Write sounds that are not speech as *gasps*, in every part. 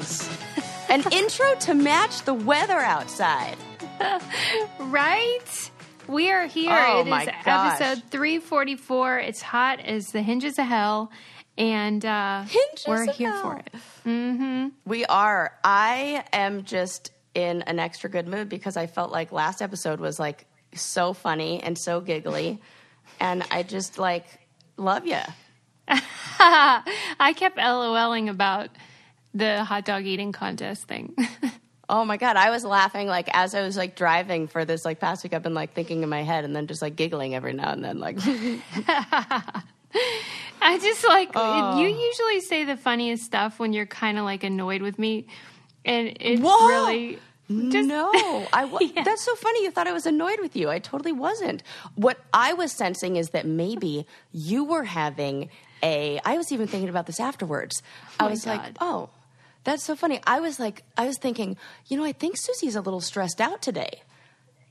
Suze! *laughs* An intro to match the weather outside. *laughs* Right? We are here. Oh, It is my gosh. episode 344. It's hot as the hinges of hell. And uh, Hinges we're of here hell. for it. We are. I am just in an extra good mood because I felt like last episode was like so funny and so giggly. *laughs* And I just like love you. I kept LOLing about the hot dog eating contest thing. *laughs* Oh my god, I was laughing like as I was like driving for this like past week. I've been like thinking in my head and then just like giggling every now and then. Like, *laughs* *laughs* I just like, Oh. you usually say the funniest stuff when you're kind of like annoyed with me. And it's Whoa! really. Just, no, I Yeah. that's so funny. You thought I was annoyed with you. I totally wasn't. What I was sensing is that maybe you were having a. I was even thinking about this afterwards. I oh my was like, oh, that's so funny. I was like, I was thinking, you know, I think Susie's a little stressed out today.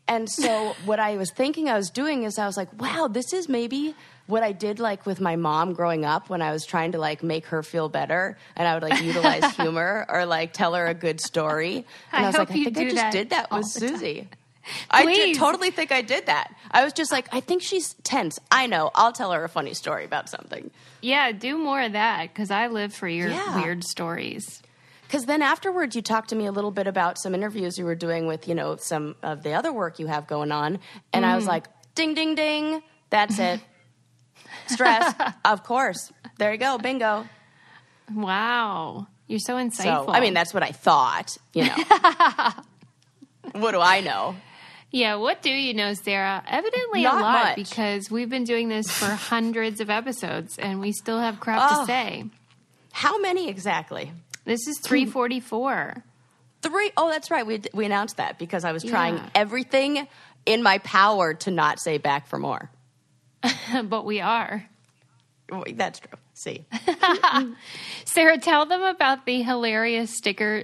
And so *laughs* what I was thinking I was doing is I was like, wow, this is maybe what I did like with my mom growing up when I was trying to like make her feel better and I would like utilize *laughs* humor or like tell her a good story. And I, I was hope like, I think I just did that with time. Susie. *laughs* I did, totally think I did that. I was just like, I think she's tense. I know. I'll tell her a funny story about something. yeah, do more of that because I live for your Yeah. weird stories. Because then afterwards, you talked to me a little bit about some interviews you were doing with, you know, some of the other work you have going on. And I was mm-hmm. like, ding, ding, ding. That's it. Stress. *laughs* of course. There you go. Bingo. Wow. You're so insightful. So, I mean, that's what I thought, you know. *laughs* what do I know? Yeah, what do you know, Sarah? Evidently Not a lot much. because we've been doing this for *laughs* hundreds of episodes and we still have crap Oh. to say. How many exactly? This is 344. Three. Oh, that's right. We, we announced that because I was trying Yeah. everything in my power to not say back for more. *laughs* but we are. Wait, That's true. See. *laughs* Sarah, tell them about the hilarious sticker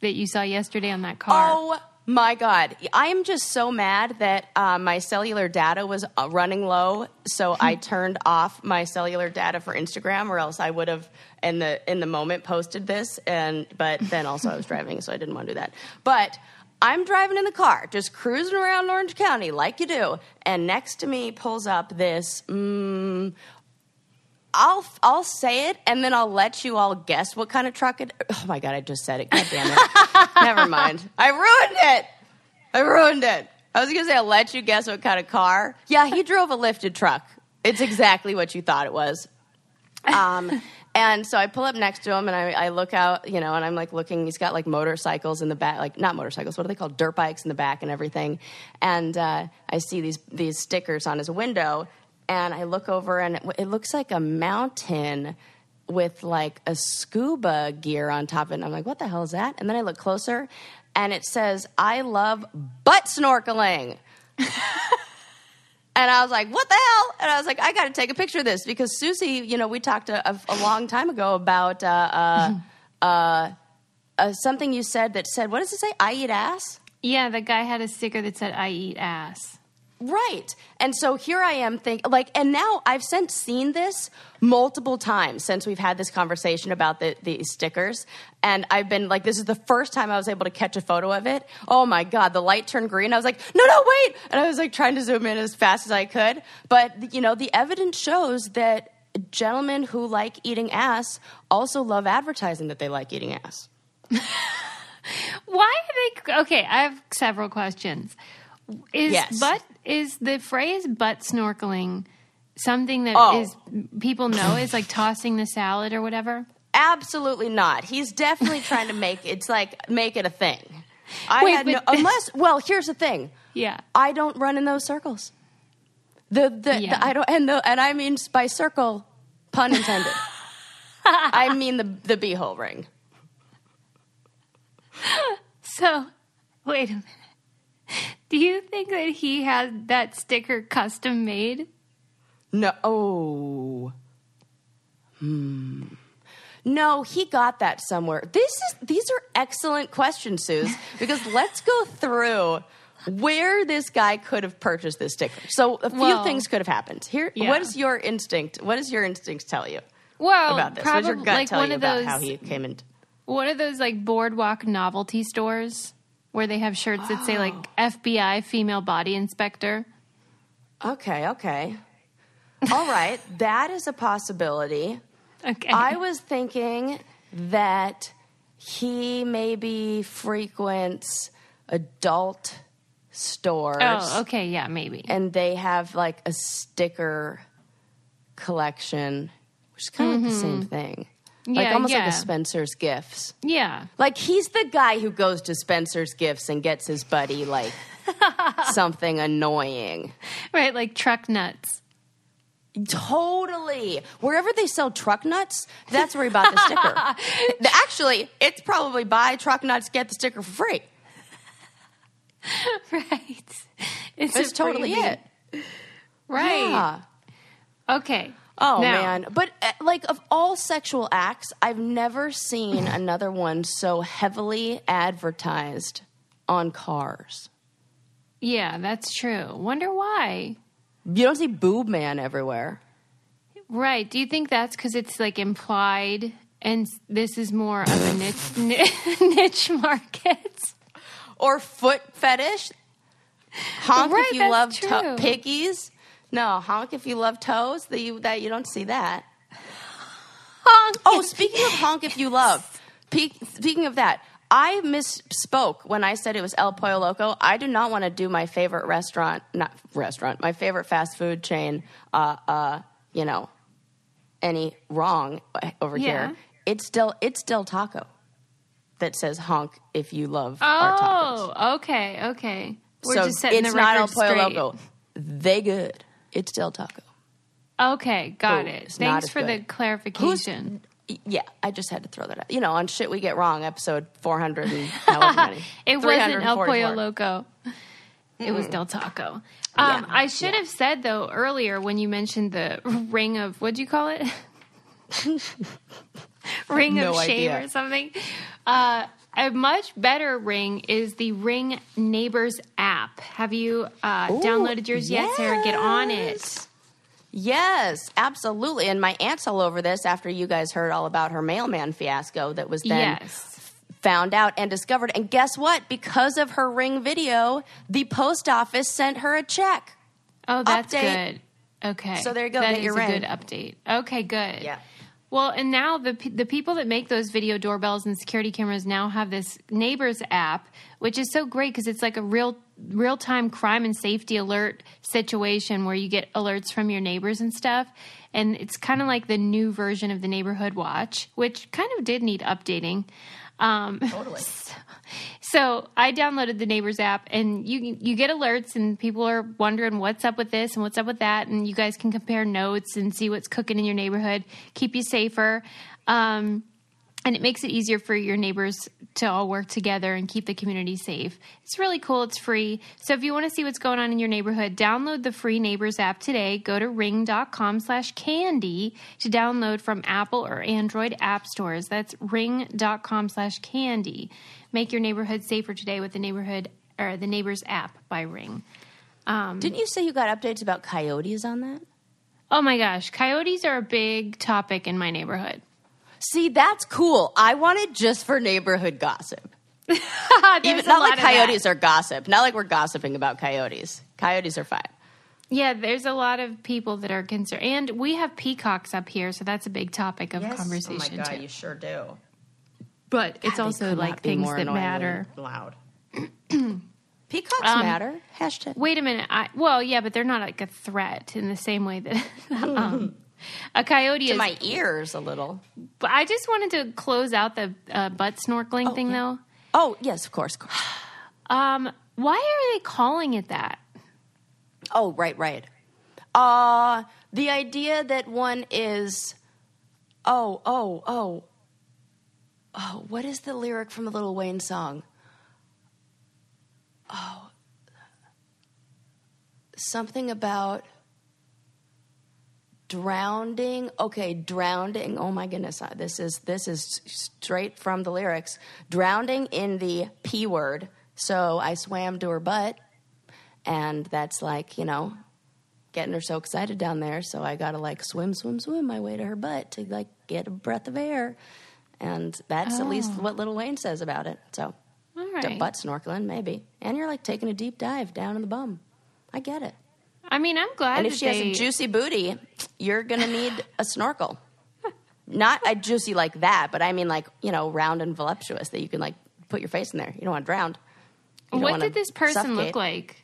that you saw yesterday on that car. Oh my God. I am just so mad that uh, my cellular data was uh, running low. So I *laughs* turned off my cellular data for Instagram, or else I would have in the in the moment posted this. And but then also I was driving, so I didn't want to do that. But I'm driving in the car, just cruising around Orange County like you do, and next to me pulls up this. Mm, I'll I'll say it and then I'll let you all guess what kind of truck it. Oh my god! I just said it. God damn it! *laughs* Never mind. I ruined it. I ruined it. I was gonna say I'll let you guess what kind of car. Yeah, he drove a lifted truck. It's exactly what you thought it was. Um, *laughs* and so I pull up next to him and I, I look out, you know, and I'm like looking. He's got like motorcycles in the back, like not motorcycles. What are they called? Dirt bikes in the back and everything. And uh, I see these these stickers on his window, and I look over and it, it looks like a mountain with like a scuba gear on top of it. And I'm like, what the hell is that? And then I look closer, and it says, "I love butt snorkeling." *laughs* And I was like, what the hell? And I was like, I got to take a picture of this because Susie, you know, we talked a, a, a long time ago about uh, uh, *laughs* uh, uh, something you said that said, what does it say? I eat ass? Yeah, the guy had a sticker that said, I eat ass. Right. And so here I am think like and now I've since seen this multiple times since we've had this conversation about the these stickers and I've been like this is the first time I was able to catch a photo of it. Oh my god, the light turned green. I was like, "No, no, wait." And I was like trying to zoom in as fast as I could. But you know, the evidence shows that gentlemen who like eating ass also love advertising that they like eating ass. *laughs* Why are they okay? I have several questions. Is Yes. butt is the phrase butt snorkeling something that oh. is Oh. people know is like tossing the salad or whatever? Absolutely not. He's definitely trying to make it's like make it a thing. I Wait, had no, *laughs* unless well, here's the thing. Yeah. I don't run in those circles. The the, Yeah. the I don't and the and I mean by circle, pun intended. *laughs* I mean the the beehole ring. So, wait a minute. *laughs* Do you think that he had that sticker custom made? No. Oh. Hmm. No, he got that somewhere. This is these are excellent questions, Suze, *laughs* because let's go through where this guy could have purchased this sticker. So a few Well, things could have happened. Here, yeah. what is your instinct? What does your instinct tell you Well, about this? What does your probably gut like tell one you of about those how he came in? What are those like boardwalk novelty stores where they have shirts that say like FBI female body inspector? Okay, okay. All right, *laughs* that is a possibility. Okay. I was thinking that he maybe frequents adult stores. oh, okay, yeah, maybe. And they have like a sticker collection, which is kind of like the mm-hmm. same thing. Like Yeah, almost like a Spencer's Gifts. Yeah. Like he's the guy who goes to Spencer's Gifts and gets his buddy like *laughs* something annoying. Right, like truck nuts. Totally. Wherever they sell truck nuts, that's where he bought the sticker. *laughs* Actually, it's probably buy truck nuts, get the sticker for free. *laughs* Right. It's That's totally it. Right. Yeah. Okay. Oh Now- man, but uh, like of all sexual acts, I've never seen *laughs* another one so heavily advertised on cars. Yeah, that's true. Wonder why. You don't see boob man everywhere. Right. Do you think that's because it's like implied and this is more of a niche, *laughs* *laughs* niche market? Or foot fetish. Honk Right, if you love to- piggies. No, honk if you love toes. That you that you don't see that. *laughs* Honk. Oh, speaking of honk if you love. Speaking of that, I misspoke when I said it was El Pollo Loco. I do not want to do my favorite restaurant, not restaurant, my favorite fast food chain. Uh, uh, you know, any wrong over Yeah. here. It's still it's still taco that says honk if you love our tacos. Oh, okay, okay. We're so just setting it's the not El Pollo straight. Loco. They good. It's Del taco. Okay, got Oh, it. it's not Thanks as for the good. clarification. Yeah, I just had to throw that out. You know, on shit we get wrong, episode 400 and *laughs* however many. *laughs* It wasn't El 344. Pollo Loco. It was Del Taco. Um, I should have said though earlier when you mentioned the ring of what'd you call it? *laughs* ring No of shame idea. or something. Uh, a much better ring is the Ring Neighbors app. Have you uh, Ooh, downloaded yours yet, Sarah? Get on it. yes. Yes, absolutely. And my aunt's all over this after you guys heard all about her mailman fiasco that was then Yes. found out and discovered. And guess what? Because of her ring video, the post office sent her a check. Oh, that's Update. good. Okay. So there you go, That is a ring. good update. Okay, good. Yeah. Well, and now the the people that make those video doorbells and security cameras now have this Neighbors app, which is so great because it's like a real real time crime and safety alert situation where you get alerts from your neighbors and stuff. And it's kind of like the new version of the Neighborhood Watch, which kind of did need updating. Um, Totally. *laughs* so I downloaded the Neighbors app, and you you get alerts, and people are wondering what's up with this and what's up with that, and you guys can compare notes and see what's cooking in your neighborhood, keep you safer, um, and it makes it easier for your neighbors to all work together and keep the community safe. It's really cool. It's free. So if you want to see what's going on in your neighborhood, download the free Neighbors app today. Go to ring.com slash candy to download from Apple or Android app stores. That's ring.com slash candy. Make your neighborhood safer today with the neighborhood or the Neighbors app by Ring. Um, Didn't you say you got updates about coyotes on that? Oh my gosh, coyotes are a big topic in my neighborhood. See, that's cool. I want it just for neighborhood gossip. *laughs* Even not like coyotes are gossip. Not like we're gossiping about coyotes. Coyotes are fine. Yeah, there's a lot of people that are concerned, and we have peacocks up here, so that's a big topic of conversation Oh my god, too. You sure do. But it's also like things that matter. Loud. *clears throat* Peacocks Um, matter. Hashtag. Wait a minute. I, well, yeah, but they're not like a threat in the same way that *laughs* um, *laughs* a coyote To is. my ears a little. But I just wanted to close out the uh, butt snorkeling thing, yeah. though. Oh yes, of course, of course. Um, why are they calling it that? Oh right, right. Uh the idea that one is. Oh oh oh. Oh, what is the lyric from the Lil Wayne song? Oh, something about drowning. Okay, drowning. Oh my goodness, uh, this is this is straight from the lyrics. Drowning in the p word. So I swam to her butt, and that's like you know, getting her so excited down there. So I got to like swim, swim, swim my way to her butt to like get a breath of air. and that's at least Oh. what Lil Wayne says about it. So, All right. butt snorkeling, maybe, and you're like taking a deep dive down in the bum. I get it. I mean, I'm glad. And if she has they- a juicy booty, you're gonna need a snorkel. *laughs* Not a juicy like that, but I mean like you know round and voluptuous that you can like put your face in there. You don't want to drown. What did this person suffocate. look like?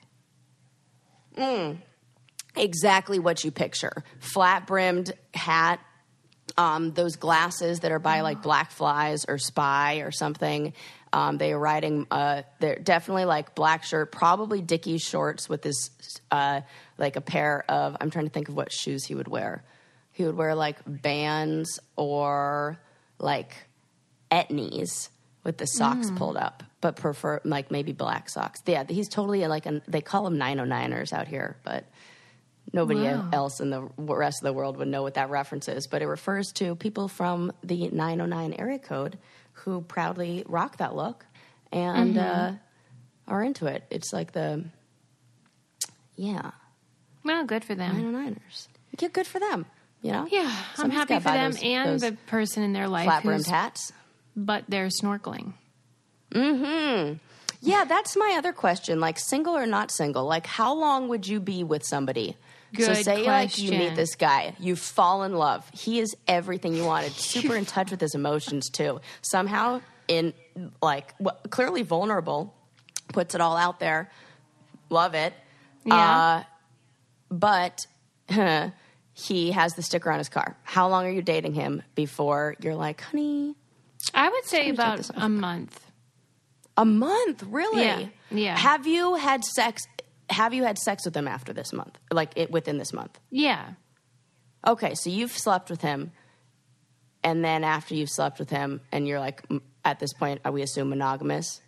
exactly what you picture flat brimmed hat um, those glasses that are by like Blackflys or spy or something um, they are riding uh, they're definitely like black shirt probably dickies shorts with this uh, like a pair of i'm trying to think of what shoes he would wear. He would wear like Vans or like etnies with the socks pulled up but prefer like maybe black socks. Yeah he's totally like an, they call him 909ers out here but Nobody Wow. else in the rest of the world would know what that reference is, but it refers to people from the 909 area code who proudly rock that look and Mm-hmm. uh, are into it. It's like the, yeah, Well, good for them. 909ers. Yeah, good for them, you know? Yeah, I'm happy for them those- and those the person in their life flat brimmed hats. but they're snorkeling. Mm hmm. Yeah, that's my other question. Like, single or not single? Like, how long would you be with somebody? So Good say like you meet this guy, you fall in love. He is everything you wanted. *laughs* Super in touch with his emotions too. Somehow, in like clearly vulnerable, puts it all out there. Love it. Yeah. Uh, but *laughs* he has the sticker on his car. How long are you dating him before you're like, honey? I would say trying to take about a month. A month, really? Yeah, yeah. Have you had sex? Have you had sex with him after this month? Like it, within this month? Yeah. Okay, so you've slept with him, and then after you've slept with him, and you're like, at this point, are we assume monogamous?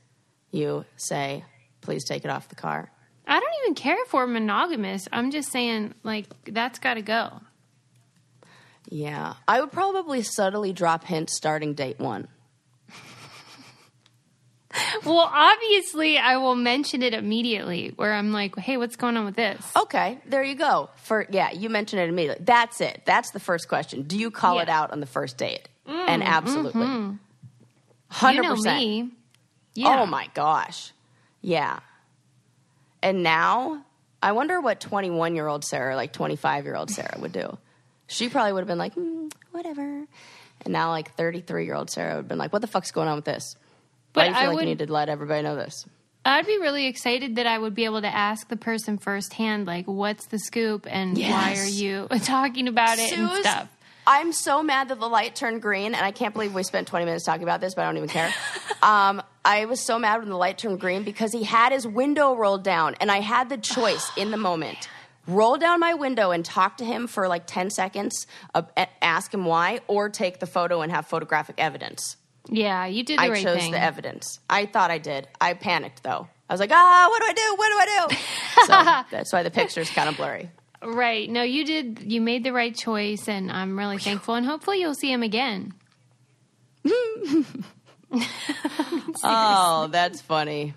You say, please take it off the car. I don't even care if we're monogamous. I'm just saying, like, that's got to go. Yeah, I would probably subtly drop hints starting date one. *laughs* Well, obviously, I will mention it immediately where I'm like, hey, what's going on with this? Okay, there you go. For yeah, you mentioned it immediately. That's it. That's the first question. Do you call it out on the first date? and absolutely, hundred You know percent. me. Yeah. Oh my gosh. Yeah. And now, I wonder what 21 year old Sarah, like 25 year old Sarah, would do. She probably would have been like, mm, whatever. And now, like 33 year old Sarah would have been like, what the fuck's going on with this? But you feel I like would- you need to let everybody know this? I'd be really excited that I would be able to ask the person firsthand, like, what's the scoop and why are you *laughs* talking about it and stuff. I'm so mad that the light turned green, and I can't believe we spent 20 minutes talking about this, but I don't even care. *laughs* um, I was so mad when the light turned green because he had his window rolled down, and I had the choice in the *sighs* moment. Roll down my window and talk to him for like 10 seconds, uh, ask him why, or take the photo and have photographic evidence. Yeah, you did the I right chose thing. the evidence. I thought I did. I panicked though. I was like, ah, what do I do? What do I do? *laughs* so that's why the picture's kind of blurry. Right. No, you did. You made the right choice, and I'm really thankful. And hopefully, you'll see him again. *laughs* Oh, that's funny.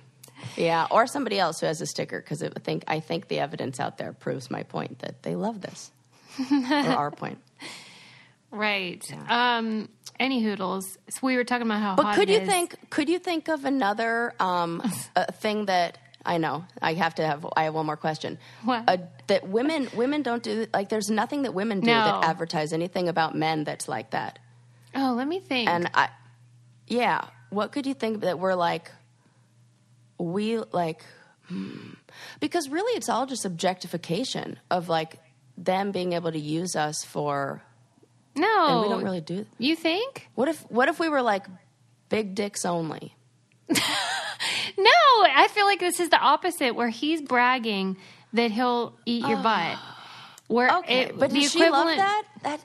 Yeah, or somebody else who has a sticker because I think I think the evidence out there proves my point that they love this, or our point. *laughs* Right. Um. Any hoodles. So we were talking about how But could it you is. think? Could you think of another um, a thing that I know? I have to have. I have one more question. What? Uh, that women women don't do like. There's nothing that women do No. that advertise anything about men that's like that. Oh, let me think. And I, yeah, what could you think that we're like? We like, hmm. because really, it's all just objectification of like them being able to use us for, no, and we don't really do. You think? What if what if we were like big dicks only? *laughs* No, I feel like this is the opposite, where he's bragging that he'll eat your butt. Where Oh. Okay, it, but the does she love that? That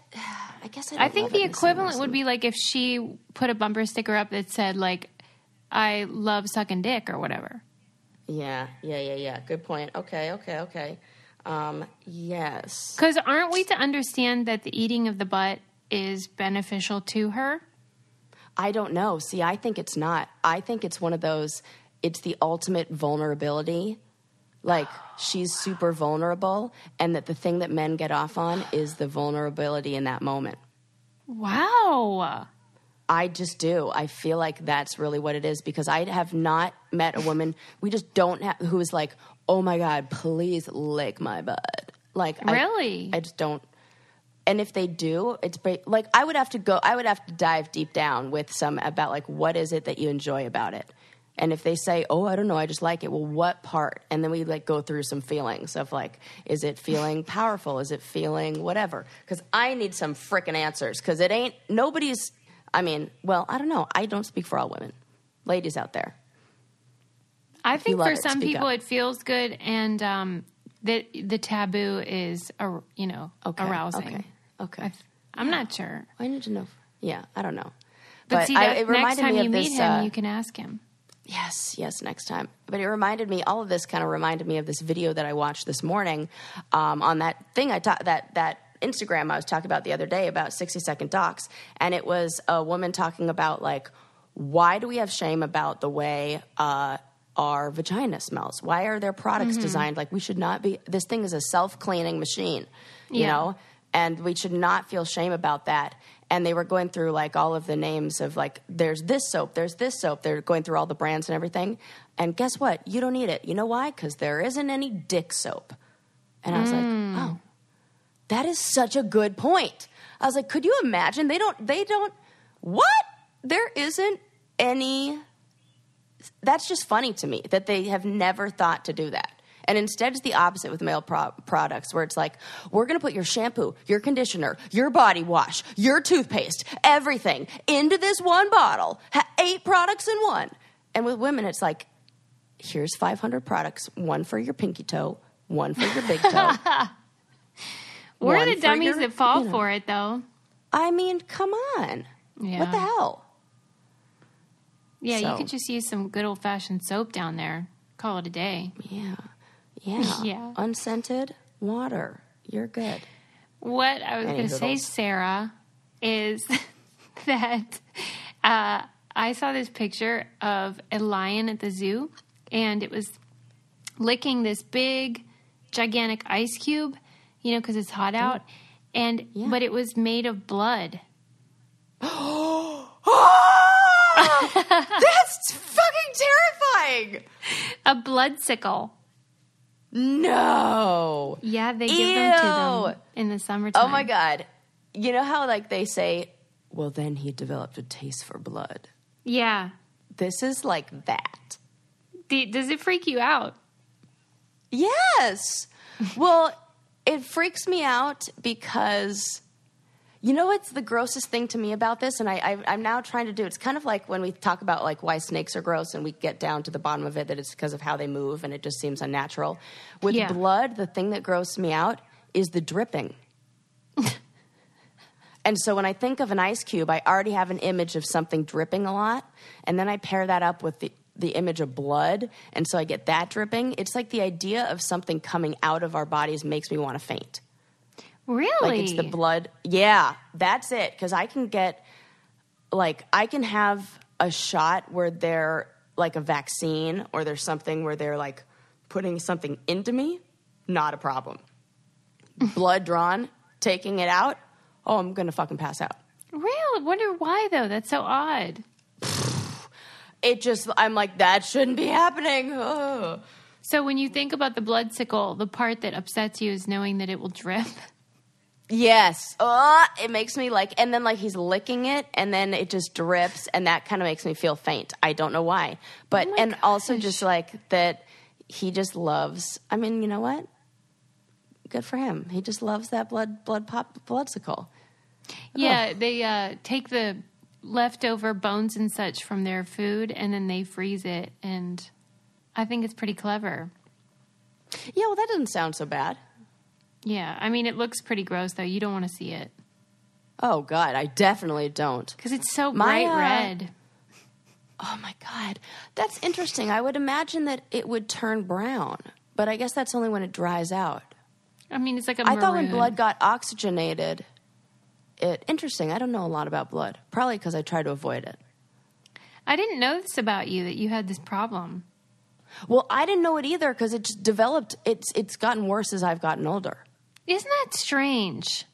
I guess I. I think the equivalent would be like if she put a bumper sticker up that said like, "I love sucking dick" or whatever. Yeah, yeah, yeah, yeah. Good point. Okay, okay, okay. Um, yes. Because aren't we to understand that the eating of the butt is beneficial to her? I don't know. See, I think it's not. I think it's one of those, it's the ultimate vulnerability. Like, she's super vulnerable, and that the thing that men get off on is the vulnerability in that moment. Wow. I just do. I feel like that's really what it is because I have not met a woman. We just don't have who is like, oh my god, please lick my butt. Like, Really? I, just don't. And if they do, it's like I would have to go. I would have to dive deep down with some about like what is it that you enjoy about it. And if they say, "Oh, I don't know, I just like it," well, what part? And then we like go through some feelings of like, is it feeling *laughs* powerful? Is it feeling whatever? Because I need some freaking answers. Because it ain't nobody's. I mean, well, I don't know. I don't speak for all women, ladies out there. I think for it, some people up. it feels good, and um, the the taboo is, you know, Okay, arousing. okay, okay. I, I'm not sure, I need to know. Yeah, I don't know. but, see, I, that, it next reminded time me you of meet this. him, uh, you can ask him. Yes, yes, next time. But it reminded me, all of this kind of reminded me of this video that I watched this morning um, on that thing I ta- that that Instagram I was talking about the other day about sixty second docs, and it was a woman talking about like why do we have shame about the way uh, our vagina smells? Why are their products Mm-hmm. designed? Like we should not be? This thing is a self cleaning machine, you Yeah. know, and we should not feel shame about that. And they were going through like all of the names of like there's this soap there's this soap. They're going through all the brands and everything. And guess what? You don't need it. You know why? Because there isn't any dick soap. And i was like oh that is such a good point. I was like could you imagine? They don't they don't what? There isn't any that's just funny to me that they have never thought to do that. And instead, it's the opposite with male pro- products, where it's like, we're going to put your shampoo, your conditioner, your body wash, your toothpaste, everything into this one bottle, ha- eight products in one. And with women, it's like, here's 500 products, one for your pinky toe, one for your big toe. *laughs* We're the dummies your- that fall you know. for it, though. I mean, come on. What the hell? Yeah, you could just use some good old fashioned soap down there. Call it a day. Yeah. *laughs* Yeah. Yeah. Unscented water. You're good. What I was going to say. Sarah, is *laughs* that uh, I saw this picture of a lion at the zoo, and it was licking this big, gigantic ice cube, you know, because it's hot out, and Yeah. but it was made of blood. That's *gasps* *gasps* fucking terrifying. A bloodsicle. No. Yeah, they give them to them in the summertime. Oh my god. You know how like they say, well then he developed a taste for blood. Yeah. This is like that. Does it freak you out? Yes. well, it freaks me out because you know what's the grossest thing to me about this, and I, I, I'm now trying to do. It's kind of like when we talk about like why snakes are gross, and we get down to the bottom of it that it's because of how they move, and it just seems unnatural. With Yeah. blood, the thing that grosses me out is the dripping. *laughs* And so when I think of an ice cube, I already have an image of something dripping a lot, and then I pair that up with the the image of blood, and so I get that dripping. It's like the idea of something coming out of our bodies makes me want to faint. Really? Like it's the blood. Yeah, that's it. Because I can get, like, I can have a shot where they're like a vaccine, or there's something where they're like putting something into me. Not a problem. Blood drawn, taking it out. Oh, I'm gonna fucking pass out. Really? Wonder why though? That's so odd. It just, I'm like, that shouldn't be happening. Ugh. So when you think about the bloodsicle, the part that upsets you is knowing that it will drip. Yes. Uh, it makes me like, and then like he's licking it, and then it just drips, and that kind of makes me feel faint. I don't know why, but Oh and also just like that, he just loves. I mean, you know what? Good for him. He just loves that blood, blood pop, bloodsicle. Yeah, they uh, take the leftover bones and such from their food and then they freeze it, and I think it's pretty clever. Yeah, well, that doesn't sound so bad. Yeah, I mean it looks pretty gross though. You don't want to see it Oh God, I definitely don't. because it's so My, bright uh, red. Oh my God, that's interesting. I would imagine that it would turn brown, but I guess that's only when it dries out. I mean, it's like a I thought when blood got oxygenated, it interesting. I don't know a lot about blood. Probably because I try to avoid it. I didn't know this about you that you had this problem. Well, I didn't know it either because it just developed. It's it's gotten worse as I've gotten older. Isn't that strange?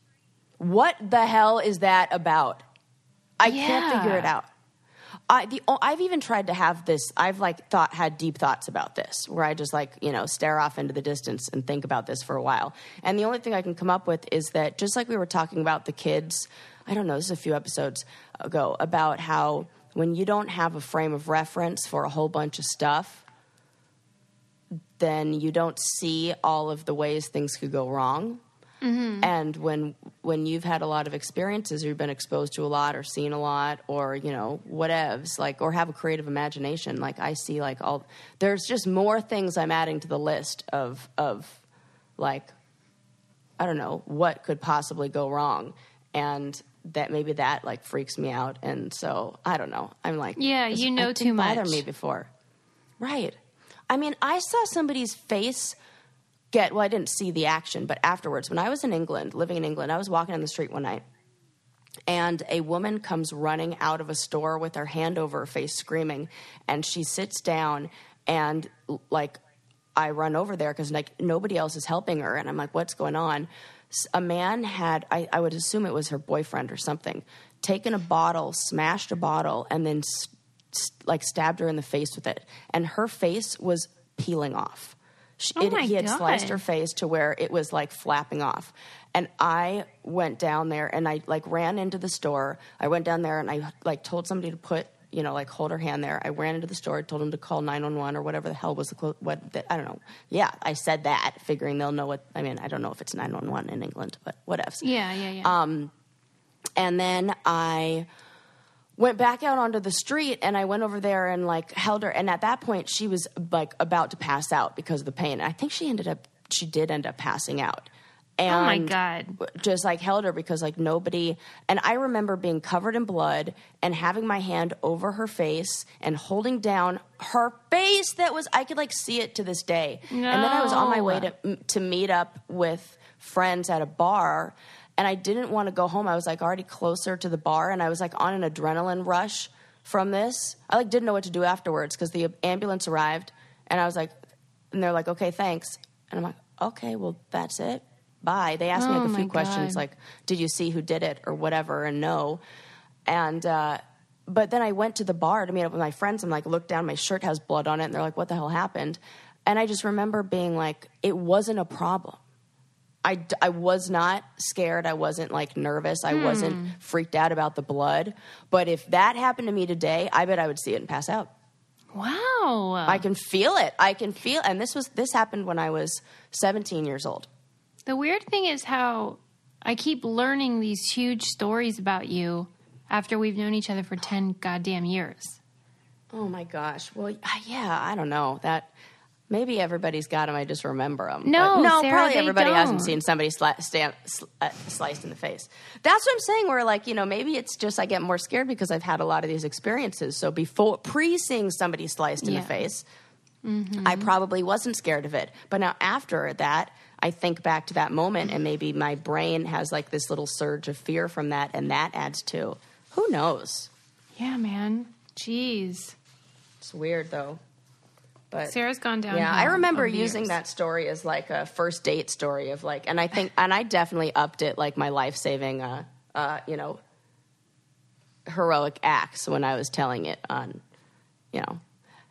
What the hell is that about? I can't figure it out. I the I've even tried to have this. I've like thought had deep thoughts about this, where I just like you know stare off into the distance and think about this for a while. And the only thing I can come up with is that just like we were talking about the kids, I don't know. This is a few episodes ago about how when you don't have a frame of reference for a whole bunch of stuff, then you don't see all of the ways things could go wrong. Mm-hmm. And when when you've had a lot of experiences, or you've been exposed to a lot, or seen a lot, or you know whatevs, like or have a creative imagination, like I see, like all there's just more things I'm adding to the list of of like I don't know what could possibly go wrong, and that maybe that like freaks me out, and so I don't know. I'm like, Yeah, you know too much. me before, right? I mean, I saw somebody's face get well i didn't see the action but afterwards when i was in england living in england i was walking on the street one night and a woman comes running out of a store with her hand over her face screaming and she sits down and like i run over there because like nobody else is helping her and i'm like what's going on? A man had I, I would assume it was her boyfriend or something taken a bottle smashed a bottle and then s- s- like stabbed her in the face with it and her face was peeling off She- Oh it, he had sliced her face to where it was like flapping off. And I went down there and I like ran into the store. I went down there and I like told somebody to put, you know, like hold her hand there. I ran into the store, told them to call 911 or whatever the hell was the, clo- what, the, I don't know. Yeah, I said that figuring they'll know what, I mean, I don't know if it's 911 in England, but whatevs. Yeah, yeah, yeah. Um, and then I went back out onto the street and I went over there and like held her. And at that point, she was like about to pass out because of the pain. And I think she ended up, she did end up passing out. And Oh my God. Just like held her because like nobody. And I remember being covered in blood and having my hand over her face and holding down her face that was, I could like see it to this day. And then I was on my way to to meet up with friends at a bar and I didn't want to go home. I was like already closer to the bar and I was like on an adrenaline rush from this. I like didn't know what to do afterwards because the ambulance arrived and I was like and they're like, "Okay, thanks." And I'm like, "Okay, well, that's it. Bye." They asked me Oh like a my few questions like, "Did you see who did it?" or whatever and no. And uh but then I went to the bar to meet up with my friends and like looked down, my shirt has blood on it, and they're like, "What the hell happened?" And I just remember being like, "It wasn't a problem." I, I was not scared. I wasn't like nervous. I wasn't hmm. freaked out about the blood. But if that happened to me today, I bet I would see it and pass out. wow. I can feel it. I can feel. And this was this happened when I was 17 years old. The weird thing is how I keep learning these huge stories about you after we've known each other for 10 goddamn years. Oh my gosh. Well, yeah. I don't know that. Maybe everybody's got them. I just remember them. No, no. Sarah, probably everybody hasn't don't. seen somebody sli- stamp, sl- uh, sliced in the face. That's what I'm saying. Where like you know maybe it's just I get more scared because I've had a lot of these experiences. So before pre seeing somebody sliced in Yeah. the face, I probably wasn't scared of it. But now after that, I think back to that moment, and maybe my brain has like this little surge of fear from that, and that adds to. Who knows? Yeah, man. Jeez. It's weird though. But Sarah's gone down. yeah, I remember using that story as like a first date story of like, and I think, and I definitely upped it like my life saving, uh, uh, you know, heroic acts when I was telling it on, you know.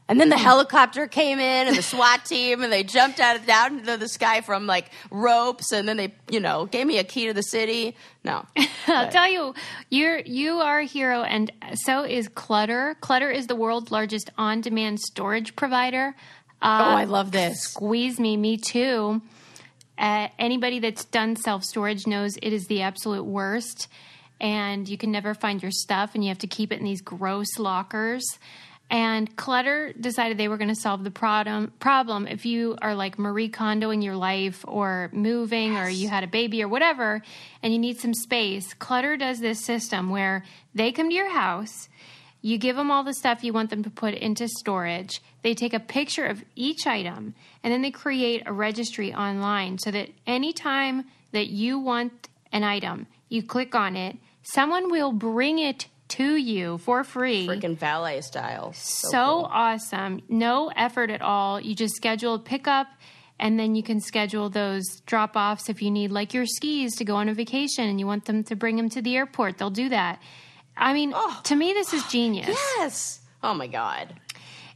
And then the helicopter came in and the SWAT *laughs* team and they jumped out of down into the sky from like ropes and then they, you know, gave me a key to the city. No. *laughs* I'll tell you, you're you are a hero, and so is Clutter. Clutter is the world's largest on-demand storage provider. oh, Uh, I love this. squeeze me, me too. Uh, anybody that's done self storage knows it is the absolute worst, and you can never find your stuff, and you have to keep it in these gross lockers. And Clutter decided they were going to solve the problem. Problem if you are like Marie Kondo in your life, or moving, or you had a baby, or whatever, and you need some space. Clutter does this system where they come to your house. You give them all the stuff you want them to put into storage. They take a picture of each item and then they create a registry online so that anytime that you want an item, you click on it, someone will bring it to you for free. Freaking valet style. so cool. awesome. No effort at all. You just schedule a pickup and then you can schedule those drop offs if you need like your skis to go on a vacation and you want them to bring them to the airport. They'll do that. I mean, Oh. to me, this is genius. Yes. Oh my god.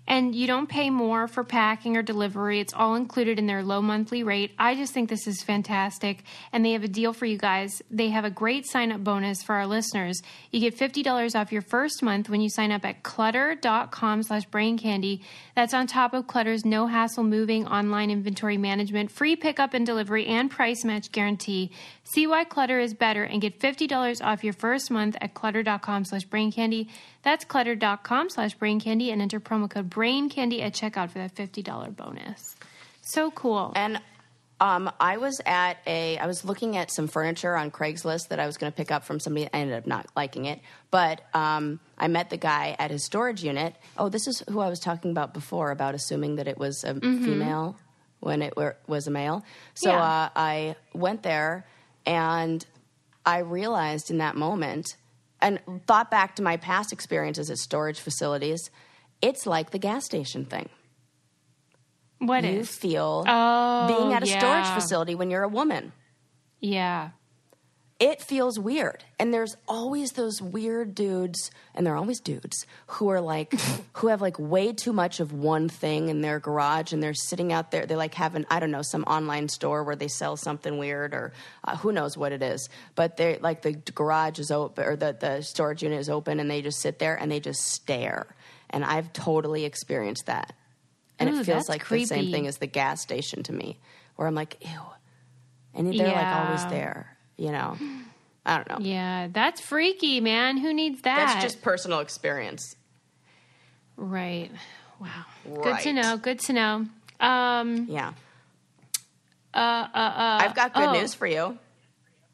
And you don't pay more for packing or delivery. It's all included in their low monthly rate. I just think this is fantastic. And they have a deal for you guys. They have a great sign up bonus for our listeners. You get $50 off your first month when you sign up at clutter.com slash brain candy. That's on top of Clutter's no hassle moving online inventory management, free pickup and delivery, and price match guarantee. See why Clutter is better and get $50 off your first month at clutter.com slash brain candy. That's clutter.com slash brain candy and enter promo code brain candy at checkout for that $50 bonus. So cool. And um, I was at a, I was looking at some furniture on Craigslist that I was going to pick up from somebody. I ended up not liking it, but um, I met the guy at his storage unit. Oh, this is who I was talking about before about assuming that it was a female when it were, was a male. So Yeah. uh, I went there and I realized in that moment and thought back to my past experiences at storage facilities. It's like the gas station thing What you is? feel Oh, being at a storage facility when you're a woman. Yeah. It feels weird. And there's always those weird dudes, and they're always dudes, who are like, *laughs* who have like way too much of one thing in their garage, and they're sitting out there. They like have an, I don't know, some online store where they sell something weird, or uh, who knows what it is. But they like the garage is open, or the, the storage unit is open, and they just sit there and they just stare. And I've totally experienced that. And Ooh, it feels like the same thing as the gas station to me, where I'm like, ew. And they're like always there, you know? I don't know. Yeah. That's freaky, man. Who needs that? That's just personal experience. Right. Wow. Good to know. Good to know. Um, Yeah. uh, uh, uh, I've got good oh. news for you.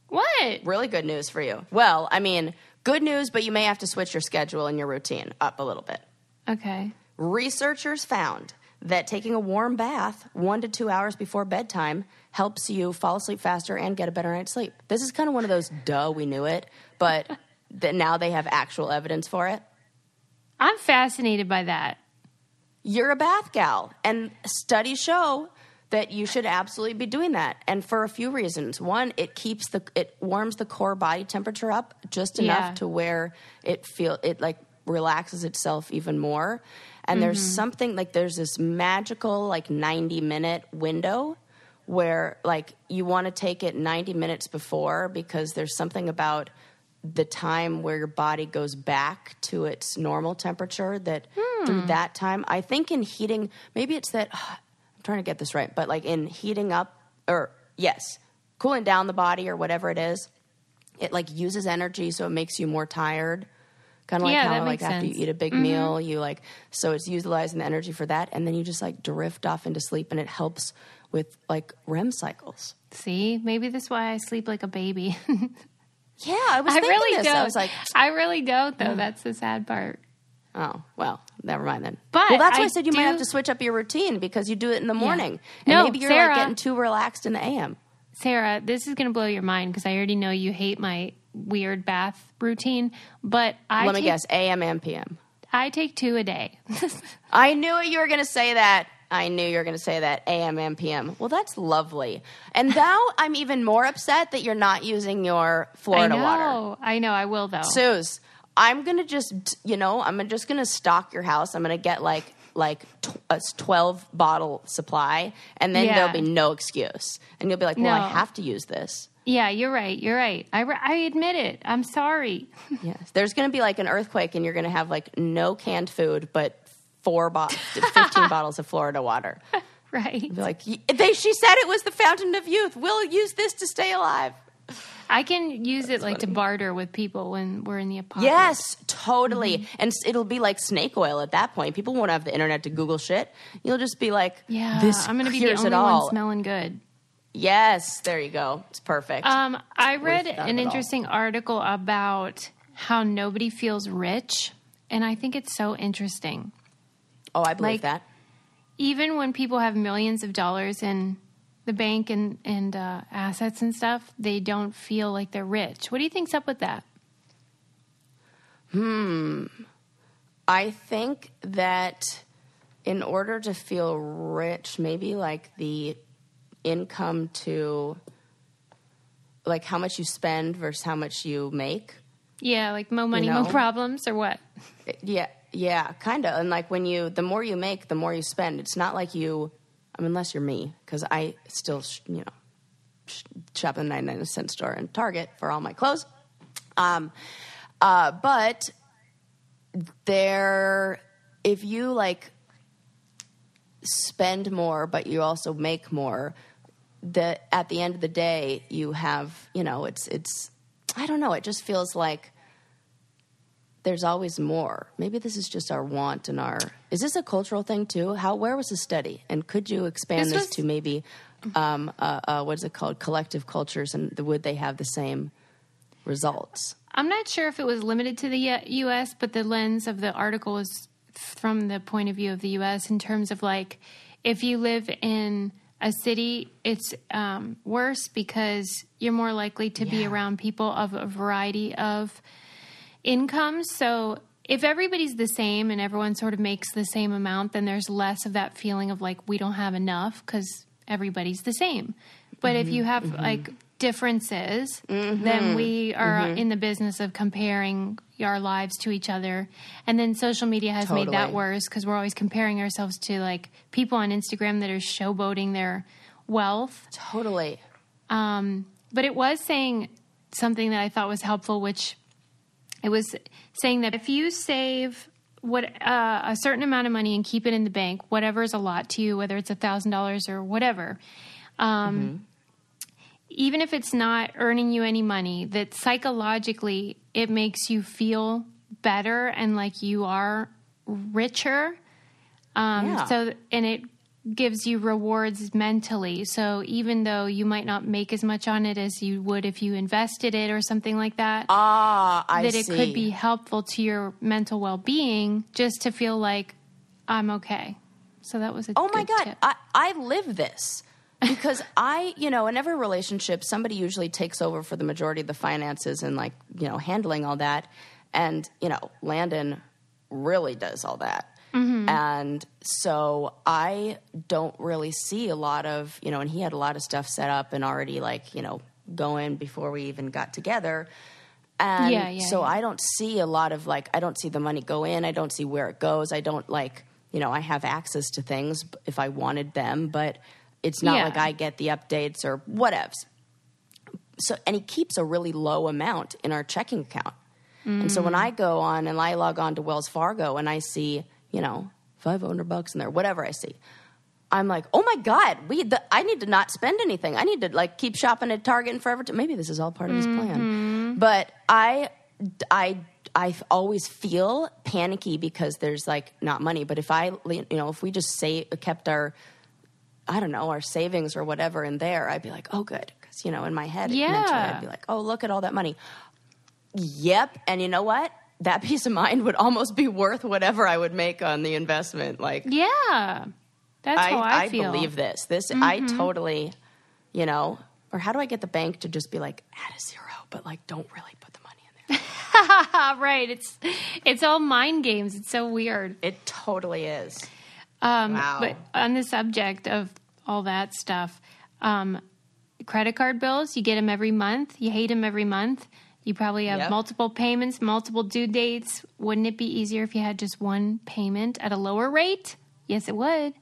What? Really good news for you. Well, I mean, good news, but you may have to switch your schedule and your routine up a little bit. Okay. Researchers found that taking a warm bath one to two hours before bedtime helps you fall asleep faster and get a better night's sleep. This is kind of one of those duh, we knew it, but *laughs* that now they have actual evidence for it. I'm fascinated by that. you're a bath gal. And studies show that you should absolutely be doing that. And for a few reasons. One, it keeps the it warms the core body temperature up just enough Yeah. to where it feel it like relaxes itself even more. And there's mm-hmm. something like there's this magical like 90 minute window where like you want to take it 90 minutes before because there's something about the time where your body goes back to its normal temperature that through hmm. that time i think in heating maybe it's that *sighs* i'm trying to get this right but like in heating up or yes cooling down the body or whatever it is it like uses energy so it makes you more tired kind of like Yeah, how like after sense. Mm-hmm. you eat a big meal you like so it's utilizing the energy for that and then you just like drift off into sleep and it helps with like rem cycles See, maybe that's why I sleep like a baby. *laughs* yeah i was I really this don't. i was like I really don't, though. That's the sad part. Oh, well, never mind then. But well, that's why I, I said you might have to switch up your routine because you do it in the morning. And No, maybe you're Sarah- like getting too relaxed in the AM. Sarah, this is going to blow your mind because I already know you hate my weird bath routine. But I Let me take, guess, AM and PM. I take two a day. *laughs* I knew you were going to say that. I knew you were going to say that AM and PM. Well, that's lovely. And *laughs* now I'm even more upset that you're not using your I Florida know. water. I know. I will though. Suze, I'm gonna just, you know, I'm just gonna stock your house. I'm gonna get like like a 12 bottle supply, and then Yeah. there'll be no excuse, and you'll be like, well, I have to use this. Yeah, you're right. You're right. I, I admit it. I'm sorry. *laughs* Yes, there's gonna be like an earthquake, and you're gonna have like no canned food, but four bo- *laughs* 15 bottles of Florida water. *laughs* right. Like, they, she said it was the fountain of youth. We'll use this to stay alive. I can use it like to barter with people when we're in the apocalypse. Yes, totally. Mm-hmm. And it'll be like snake oil at that point. People won't have the internet to Google shit. You'll just be like, Yeah. this I'm going to be the only all. one smelling good. Yes, there you go. It's perfect. Um, I read an all. interesting article about how nobody feels rich, and I think it's so interesting. oh, I believe like- that. Even when people have millions of dollars in the bank and and uh, assets and stuff, they don't feel like they're rich. What do you think's up with that? Hmm. I think that in order to feel rich, maybe like the income to like how much you spend versus how much you make Yeah, like mo money, mo know? problems, or what? Yeah, yeah, kind of. And like when you, the more you make, the more you spend. It's not like you, I mean, unless you're me, because I still, sh- you know, sh- shop in the 99 cent store and Target for all my clothes. Um, uh, but there, if you like spend more, but you also make more, that at the end of the day, you have, you know, it's, it's, I don't know, it just feels like there's always more. Maybe this is just our want and our. Is this a cultural thing too? How? Where was the study? And could you expand This this, was- to maybe, um, uh, uh, what is it called? Collective cultures, and would they have the same results? I'm not sure if it was limited to the U.S., but the lens of the article is from the point of view of the U.S. in terms of like if you live in a city, it's um, worse because you're more likely to be around people of a variety of incomes. So if everybody's the same and everyone sort of makes the same amount, then there's less of that feeling of like we don't have enough because everybody's the same. But if mm-hmm. you have mm-hmm. like differences, then mm-hmm. we are in the business of comparing our lives to each other. And then social media has made that worse because we're always comparing ourselves to like people on Instagram that are showboating their wealth. Totally. Um, but it was saying something that I thought was helpful, which it was saying that if you save what uh, a certain amount of money and keep it in the bank, whatever is a lot to you, whether it's a thousand dollars or whatever, um, even if it's not earning you any money, that psychologically it makes you feel better and like you are richer. Um, Yeah. So, and it gives you rewards mentally. So, even though you might not make as much on it as you would if you invested it or something like that, Ah, I that see. it could be helpful to your mental well being just to feel like I'm okay. So, that was a Oh my god, tip. I I live this because I, you know, in every relationship, somebody usually takes over for the majority of the finances and like you know handling all that, and you know, Landon really does all that. Mm-hmm. And so I don't really see a lot of, you know, and he had a lot of stuff set up and already like, you know, going before we even got together. And Yeah, yeah, so yeah. I don't see a lot of like, I don't see the money go in. I don't see where it goes. I don't like, you know, I have access to things if I wanted them, but it's not Yeah. like I get the updates or whatevs. So, and he keeps a really low amount in our checking account. And so when Mm. I go on and I log on to Wells Fargo and I see, you know, 500 bucks in there, whatever I see, I'm like, oh my God, we, the, I need to not spend anything. I need to like keep shopping at Target and forever. To, maybe this is all part of his Mm-hmm. plan. But I, I, I always feel panicky because there's like not money. But if I, you know, if we just say, kept our, I don't know, our savings or whatever in there, I'd be like, oh, good. Because, you know, in my head, Yeah. mentally, I'd be like, oh, look at all that money. Yep. And you know what? That *laughs* peace of mind would almost be worth whatever I would make on the investment. Like, yeah. That's I, how I, feel. Mm-hmm. believe this. This, I totally, you know, or how do I get the bank to just be like, add a zero, but like, don't really put the money in there? *laughs* right. It's it's all mind games. It's so weird. it totally is. Um, Wow. But on the subject of all that stuff, um, credit card bills, you get them every month. You hate them every month. You probably have Yep. multiple payments, multiple due dates. Wouldn't it be easier if you had just one payment at a lower rate? Yes, it would.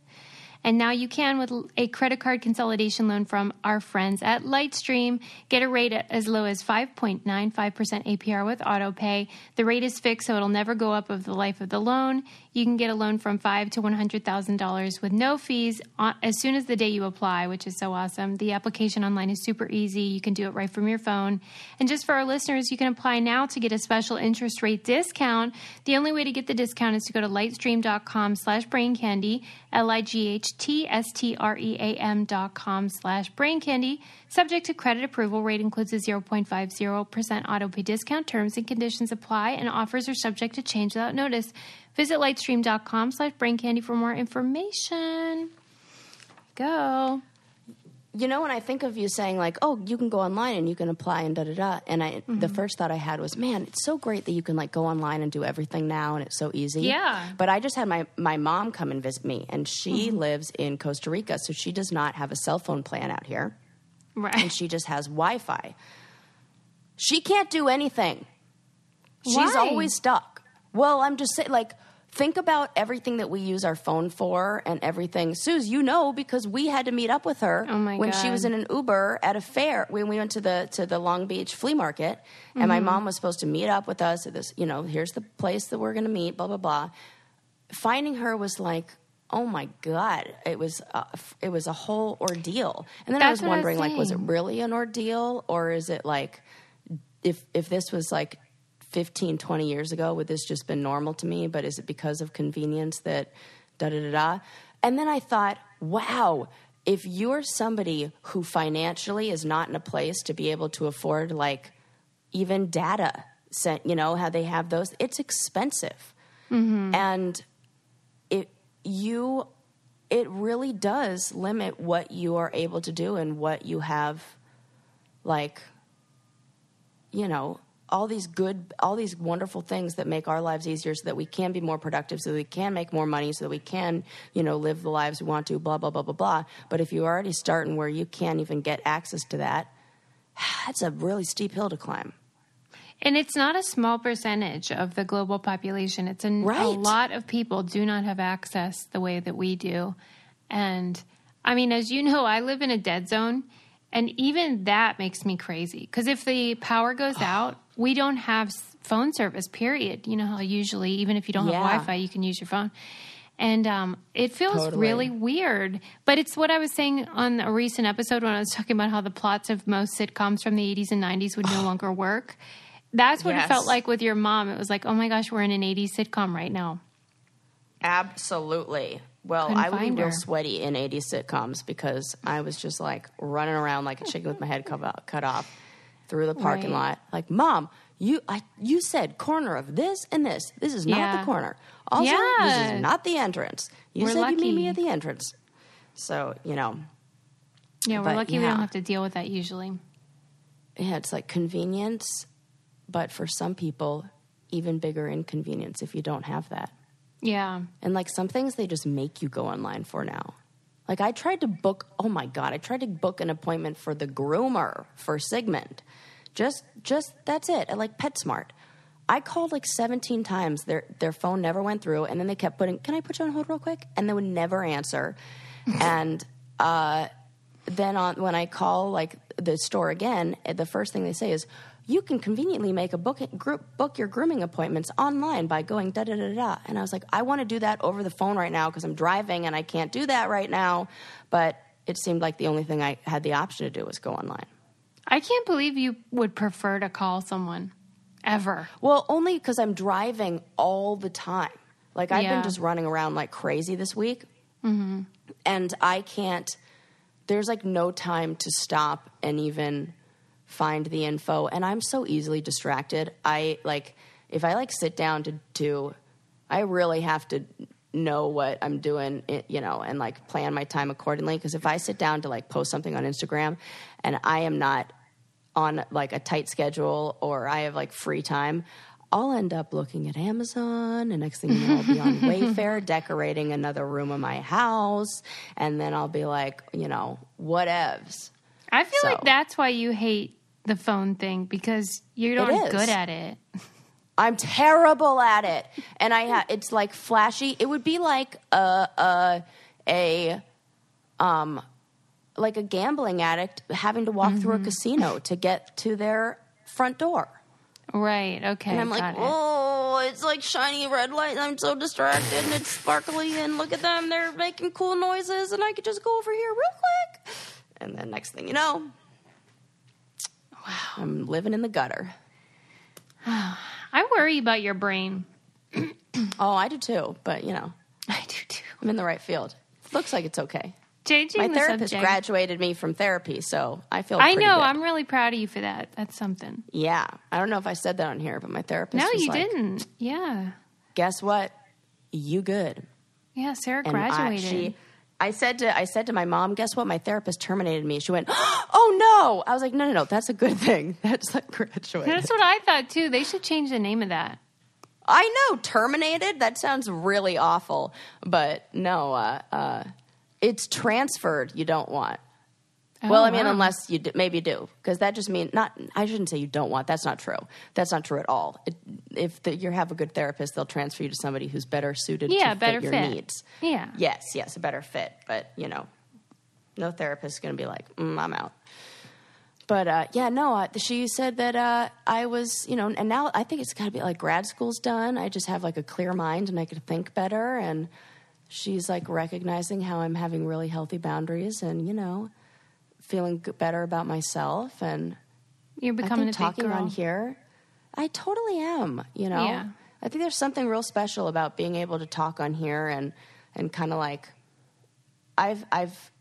And now you can with a credit card consolidation loan from our friends at Lightstream. Get a rate as low as 5.95% APR with AutoPay. The rate is fixed, so it'll never go up of the life of the loan. You can get a loan from five to $100,000 with no fees as soon as the day you apply, which is so awesome. The application online is super easy. You can do it right from your phone. And just for our listeners, you can apply now to get a special interest rate discount. The only way to get the discount is to go to lightstream.com slash brain candy, L-I-G-H-T-S-T-R-E-A-M dot com slash brain candy. Subject to credit approval, rate includes a 0.50% auto pay discount. Terms and conditions apply and offers are subject to change without notice. Visit lightstream.com slash brain candy for more information. Go. You know, when I think of you saying like, "Oh, you can go online and you can apply and da da da," and I, the Mm-hmm. first thought I had was, "Man, it's so great that you can like go online and do everything now, and it's so easy." Yeah. But I just had my my mom come and visit me, and she Mm-hmm. lives in Costa Rica, so she does not have a cell phone plan out here, right? and she just has Wi-Fi. She can't do anything. She's Why? always stuck. Well, I'm just saying, like, think about everything that we use our phone for and everything. Suze, you know because we had to meet up with her Oh, when she was in an Uber at a fair when we went to the to the Long Beach flea market, and my Mm-hmm. mom was supposed to meet up with us at this. You know, here's the place that we're going to meet. Blah blah blah. Finding her was like. Oh my God! It was uh, it was a whole ordeal, and then I was what I was wondering, like, was it really an ordeal, or is it like if if this was like 15 20 years ago would this just been normal to me? But is it because of convenience that da da da da and then i thought wow if you're somebody who financially is not in a place to be able to afford like even data sent you know how they have those it's expensive. Mm-hmm. And it you it really does limit what you are able to do and what you have like you know all these good all these wonderful things that make our lives easier so that we can be more productive so that we can make more money so that we can you know live the lives we want to blah blah blah blah blah but if you're already starting where you can't even get access to that *sighs* that's a really steep hill to climb And it's not a small percentage of the global population. It's an, a lot of people do not have access the way that we do. And I mean, as you know, I live in a dead zone, and even that makes me crazy. Because if the power goes *sighs* out, we don't have phone service, period. You know how usually, even if you don't Yeah. have Wi Fi, you can use your phone. And um, it feels Totally. really weird. But it's what I was saying on a recent episode when I was talking about how the plots of most sitcoms from the 80s and 90s would no *sighs* longer work. That's what it felt like with your mom. It was like, oh my gosh, we're in an 80s sitcom right now. Absolutely. Well, Couldn't I would be real her. sweaty in 80s sitcoms because I was just like running around like a chicken with my head cut off through the parking Right. lot. Like, mom, you I, you said corner of this and this. This is not Yeah. the corner. Also, this is not the entrance. You We're said you meet me at the entrance. So, you know, Yeah, we're But, lucky we don't have to deal with that usually. yeah, it's like convenience, but for some people, even bigger inconvenience if you don't have that. Yeah. And like some things they just make you go online for now. Like I tried to book, oh my god, I tried to book an appointment for the groomer for Sigmund. Just just that's it. At like PetSmart. I called like 17 times. Their their phone never went through and then they kept putting, "Can I put you on hold real quick?" and they would never answer. *laughs* and uh then on when I call like the store again, eh, the first thing they say is, "You can conveniently make a book group book your grooming appointments online by going da da da da." And I was like, "I want to do that over the phone right now because I'm driving and I can't do that right now." But it seemed like the only thing I had the option to do was go online. I can't believe you would prefer to call someone ever. Well, only because I'm driving all the time. Like I've Yeah. been just running around like crazy this week, mm-hmm. and I can't. There's like no time to stop and even find the info, and I'm so easily distracted. I like if I like sit down to to, I really have to know what I'm doing, eh, you know, and like plan my time accordingly. Because if I sit down to like post something on Instagram, and I am not on like a tight schedule or I have like free time, I'll end up looking at Amazon. And next thing you know, I'll be on *laughs* Wayfair decorating another room of my house. And then I'll be like, you know, whatevs. I feel like that's why you hate the phone thing because you're not good at it. I'm terrible at it, and I ha- it's like flashy. It would be like a a a um like a gambling addict having to walk through a casino to get to their front door. Right. Okay. And I'm like, got it. oh, it's like shiny red light. I'm so distracted, and it's sparkly. And look at them; they're making cool noises, and I could just go over here real quick. And then next thing you know, I'm living in the gutter. *sighs* I worry about your brain. *clears throat* Oh, I do too, but you know, *laughs* I do too. I'm in the right field. Looks like it's okay. Changing My the therapist subject. graduated me from therapy, so I feel. I know. good. I'm really proud of you for that. That's something. Yeah, I don't know if I said that on here, but my therapist. No, you like, didn't. Yeah. Guess what? You good. Yeah. Sarah And I- graduated. she- I said to I said to my mom, guess what? My therapist terminated me. She went, *gasps* oh no. I was like, no, no, no. That's a good thing. *laughs* That's like graduated. That's what I thought too. They should change the name of that. I know, terminated. That sounds really awful, but no, uh, uh, it's transferred. You don't want. Well, I mean, wow. unless you do, maybe do, because that just means not. I shouldn't say you don't want. That's not true. That's not true at all. It, if the, you have a good therapist, they'll transfer you to somebody who's better suited Yeah, to better fit your fit. needs. Yeah. Yes, yes, a better fit. But you know, no therapist is going to be like, mm, I'm out. But uh, yeah, no, uh, she said that uh, I was, you know, and now I think it's got to be like grad school's done. I just have like a clear mind and I could think better. And she's like recognizing how I'm having really healthy boundaries and, you know, feeling better about myself. And You're becoming a talking on here, I totally am. You know, Yeah. I think there's something real special about being able to talk on here and and kind of like, I've I've,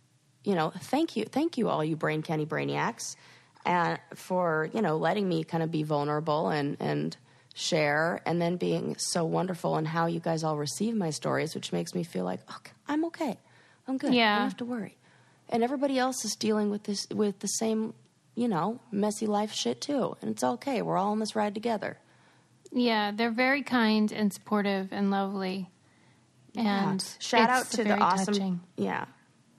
you know, thank you, thank you all you brain candy brainiacs, and for you know letting me kind of be vulnerable and and share and then being so wonderful and how you guys all receive my stories, which makes me feel like oh, okay, I'm okay, I'm good, yeah. I don't have to worry, and everybody else is dealing with this with the same you know, messy life shit too. And it's okay. We're all on this ride together. Yeah, they're very kind and supportive and lovely. And Yeah. shout out to the awesome touching. Yeah.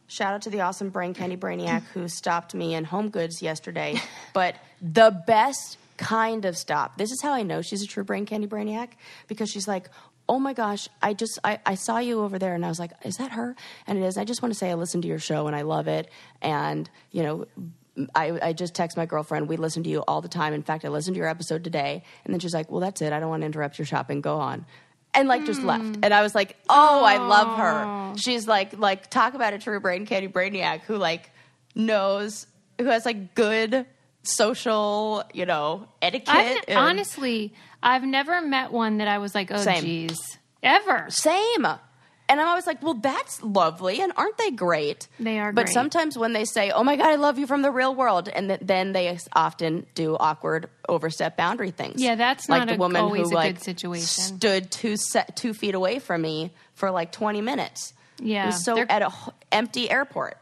Shout out to the awesome Brain Candy Brainiac who stopped me in Home Goods yesterday. *laughs* but the best kind of stop. This is how I know she's a true Brain Candy Brainiac because she's like, Oh my gosh, I just I, I saw you over there and I was like, Is that her? And it is. I just want to say I listened to your show and I love it. And, you know, I, I just text my girlfriend. We listen to you all the time. In fact, I listened to your episode today. And then she's like, Well, that's it. I don't want to interrupt your shopping. Go on. And like just left. Hmm. And I was like, Oh, I love her. She's like, like, talk about a true brain candy brainiac who like knows, who has like good social, you know, etiquette. I've, and- honestly, I've never met one that I was like, oh, Same. geez. Ever. Same. And I'm always like, well, that's lovely. And aren't they great? They are But great. sometimes when they say, oh my God, I love you from the real world, and th- then they often do awkward overstep boundary things. Yeah, that's like not the a- woman always who a good like situation. stood two, se- two feet away from me for like 20 minutes. Yeah, so they're- at a h- empty airport.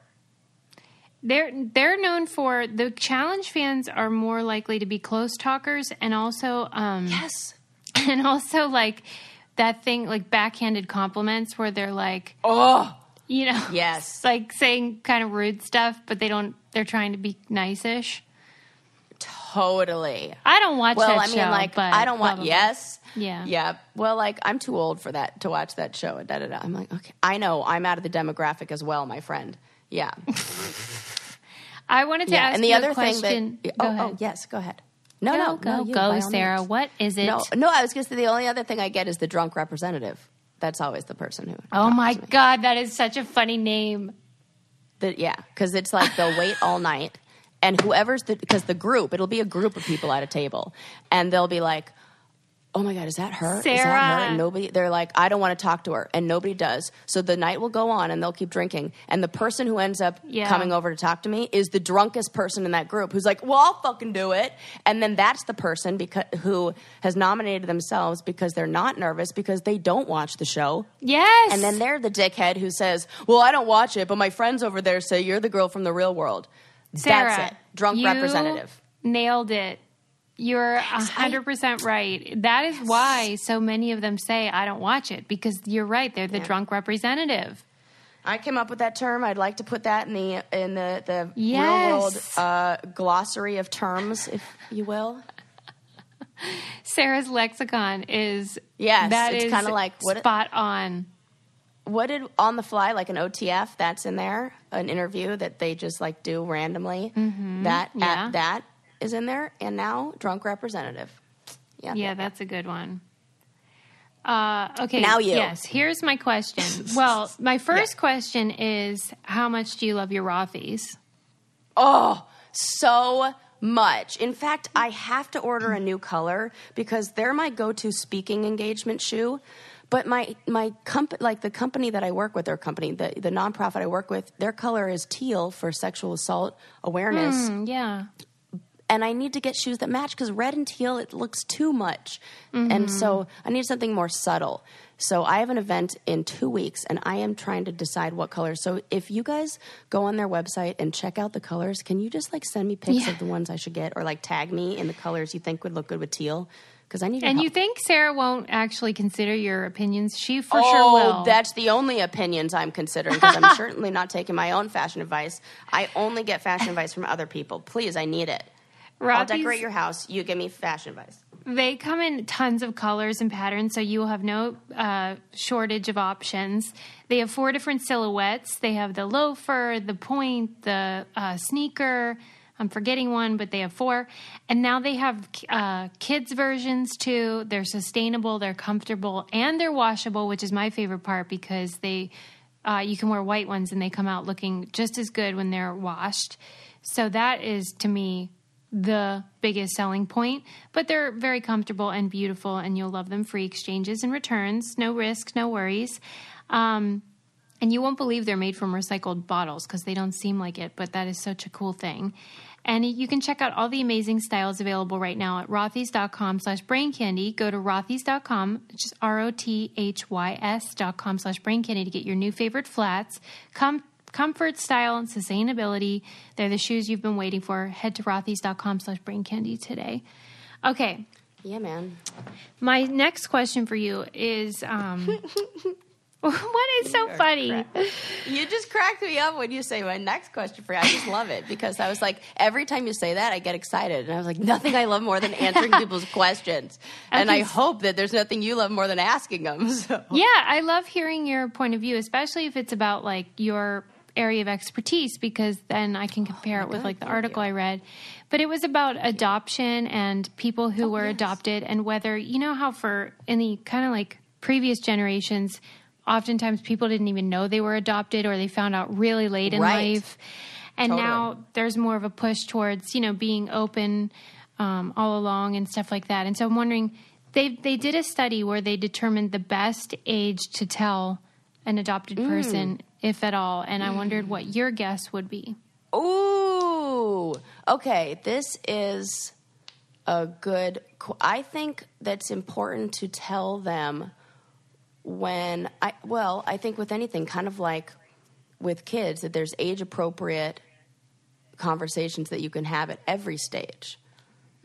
They're they're known for the challenge fans are more likely to be close talkers and also um Yes. *laughs* and also like that thing like backhanded compliments where they're like Oh, you know Yes. *laughs* like saying kind of rude stuff but they don't they're trying to be nice-ish. totally. I don't watch Well, that I mean, show, like, but I don't want. Yes. Yeah. Yeah. Well, like, I'm too old for that to watch that show. Da, da, da. I'm like, okay, I know. I'm out of the demographic as well, my friend. Yeah. *laughs* I wanted to yeah. ask And the you other a question. thing that. Go Oh, oh ahead. oh, yes. Go ahead. No, Go, no, go, no, you, go, Sarah. means. What is it? No, no. I was going to say the only other thing I get is the drunk representative. That's always the person who. Oh my god, that is such a funny name. The, yeah, because it's like they'll wait all night, and whoever's the because the group it'll be a group of people at a table, and they'll be like, "Oh my god, is that her? Is that her?" Sarah. And nobody, they're like, "I don't want to talk to her," and nobody does. So the night will go on, and they'll keep drinking, and the person who ends up Yeah. coming over to talk to me is the drunkest person in that group, who's like, "Well, I'll fucking do it," and then that's the person because who has nominated themselves because they're not nervous because they don't watch the show. Yes. And then they're the dickhead who says, "Well, I don't watch it, but my friends over there say you're the girl from the real world." Sarah, That's it. Drunk you representative. Nailed it. You're a hundred percent right. That is why so many of them say I don't watch it because you're right. They're the Yeah. drunk representative. I came up with that term. I'd like to put that in the in the the Yes. real world uh, glossary of terms, if you will. *laughs* Sarah's lexicon is Yes, that it's kinda like what- spot on. What did on the fly like an OTF? That's in there. An interview that they just like do randomly. That Mm-hmm. yeah. at, that is in there, and now drunk representative. Yeah, Yeah, that's a good one. Uh, okay. Now you. Yes. Here's my question. *laughs* well, my first question is, how much do you love your Rothy's? Oh, so much. In fact, I have to order a new color because they're my go-to speaking engagement shoe. But my my comp- like the company that I work with, their company, the the nonprofit I work with, their color is teal for sexual assault awareness, Mm, yeah. And I need to get shoes that match because red and teal it looks too much, and mm-hmm. so I need something more subtle. So I have an event in two weeks, and I am trying to decide what color. So if you guys go on their website and check out the colors, can you just like send me pics Yeah. of the ones I should get, or like tag me in the colors you think would look good with teal? because I need. And help. you think Sarah won't actually consider your opinions? She for oh, sure will. that's the only opinions I'm considering because I'm *laughs* certainly not taking my own fashion advice. I only get fashion advice from other people. Please, I need it. I'll decorate your house. You give me fashion advice. They come in tons of colors and patterns, so you will have no uh, shortage of options. They have four different silhouettes. They have the loafer, the point, the uh, sneaker. I'm forgetting one, but they have four. And now they have uh, kids' versions too. They're sustainable, they're comfortable, and they're washable, which is my favorite part because they uh, you can wear white ones and they come out looking just as good when they're washed. So that is to me the biggest selling point, but they're very comfortable and beautiful, and you'll love them. Free exchanges and returns, no risk, no worries. Um, and you won't believe they're made from recycled bottles because they don't seem like it, but that is such a cool thing. And you can check out all the amazing styles available right now at rothys.com slash brain candy. Go to rothys.com, just R-O-T-H-Y-S dot com slash brain candy to get your new favorite flats. Com- comfort, style, and sustainability. They're the shoes you've been waiting for. Head to rothys.com slash brain candy today. Okay. Yeah, man. My next question for you is um, *laughs* what is so funny? You just crack me up when you say my next question for you. I just love it because I was like, every time you say that, I get excited. And I was like, nothing I love more than answering *laughs* people's questions. And I hope that there's nothing you love more than asking them. *laughs* So. Yeah, I love hearing your point of view, especially if it's about like your area of expertise, because then I can compare it with God, like the article I read. But it was about adoption and people who were yes. adopted, and whether you know how for in the kind of like previous generations, oftentimes people didn't even know they were adopted, or they found out really late in Right. life. And Totally. now there's more of a push towards you know being open um, all along and stuff like that. And so I'm wondering, they they did a study where they determined the best age to tell an adopted Mm. If at all. And I wondered what mm. your guess would be. Ooh. Okay, this is a good. qu- I think that's important to tell them when I. Well, I think with anything, kind of like with kids, that there's age appropriate conversations that you can have at every stage.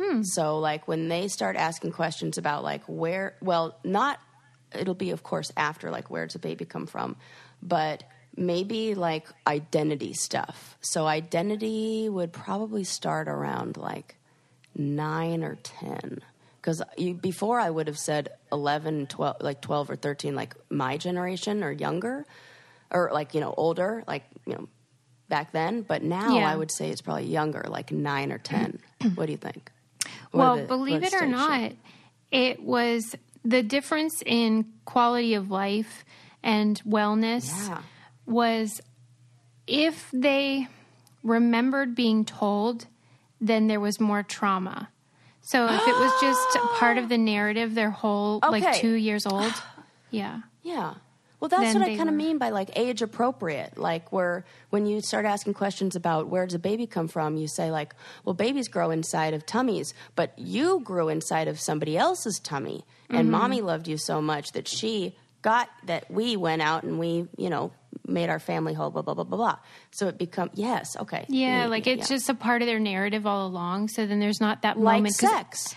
Hmm. So, like when they start asking questions about like where, well, not. It'll be, of course, after like where does a baby come from, but maybe like identity stuff. So, identity would probably start around like nine or ten. Because before I would have said 11, 12, like 12 or 13, like my generation or younger, or like, you know, older, like, you know, back then. But now Yeah. I would say it's probably younger, like nine or 10. *clears throat* what do you think? What well, the- believe it or not, it was the difference in quality of life and wellness Yeah. Was if they remembered being told, then there was more trauma. So if it was just part of the *gasps* narrative, their whole like Okay. two years old, *gasps* yeah. Yeah. Well, that's Then what I they kind of were- mean by like age appropriate. Like where when you start asking questions about where does a baby come from, you say like, well, babies grow inside of tummies, but you grew inside of somebody else's tummy, Mm-hmm. and mommy loved you so much that she got that we went out and we, you know, made our family whole. Blah blah blah blah blah. So it become yes, okay, Yeah, like it's yeah. just a part of their narrative all along. So then there's not that like moment. sex.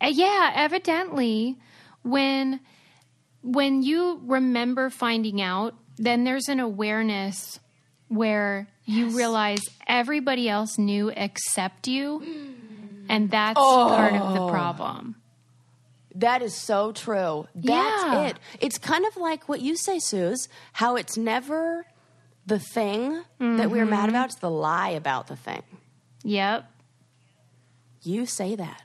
Uh, yeah, evidently, when when you remember finding out, then there's an awareness where you realize everybody else knew except you, and that's part of the problem. That is so true. That's Yeah. it. It's kind of like what you say, Suze, how it's never the thing that we're Mm-hmm. mad about, it's the lie about the thing. Yep. You say that.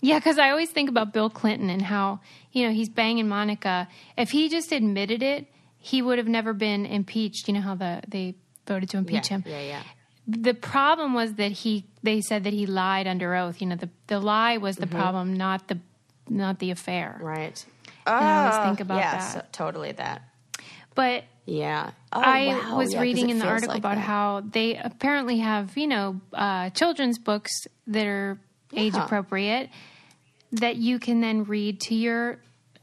Yeah, because I always think about Bill Clinton and how, you know, he's banging Monica. If he just admitted it, he would have never been impeached. You know how the they voted to impeach him. Yeah, yeah. the problem was that he they said that he lied under oath you know the the lie was Mm-hmm. the problem not the not the affair Right. I always think about yeah, that. totally that. but Yeah. Oh, I wow. was Yeah, reading in the article like about that. how they apparently have you know uh, children's books that are age appropriate that you can then read to your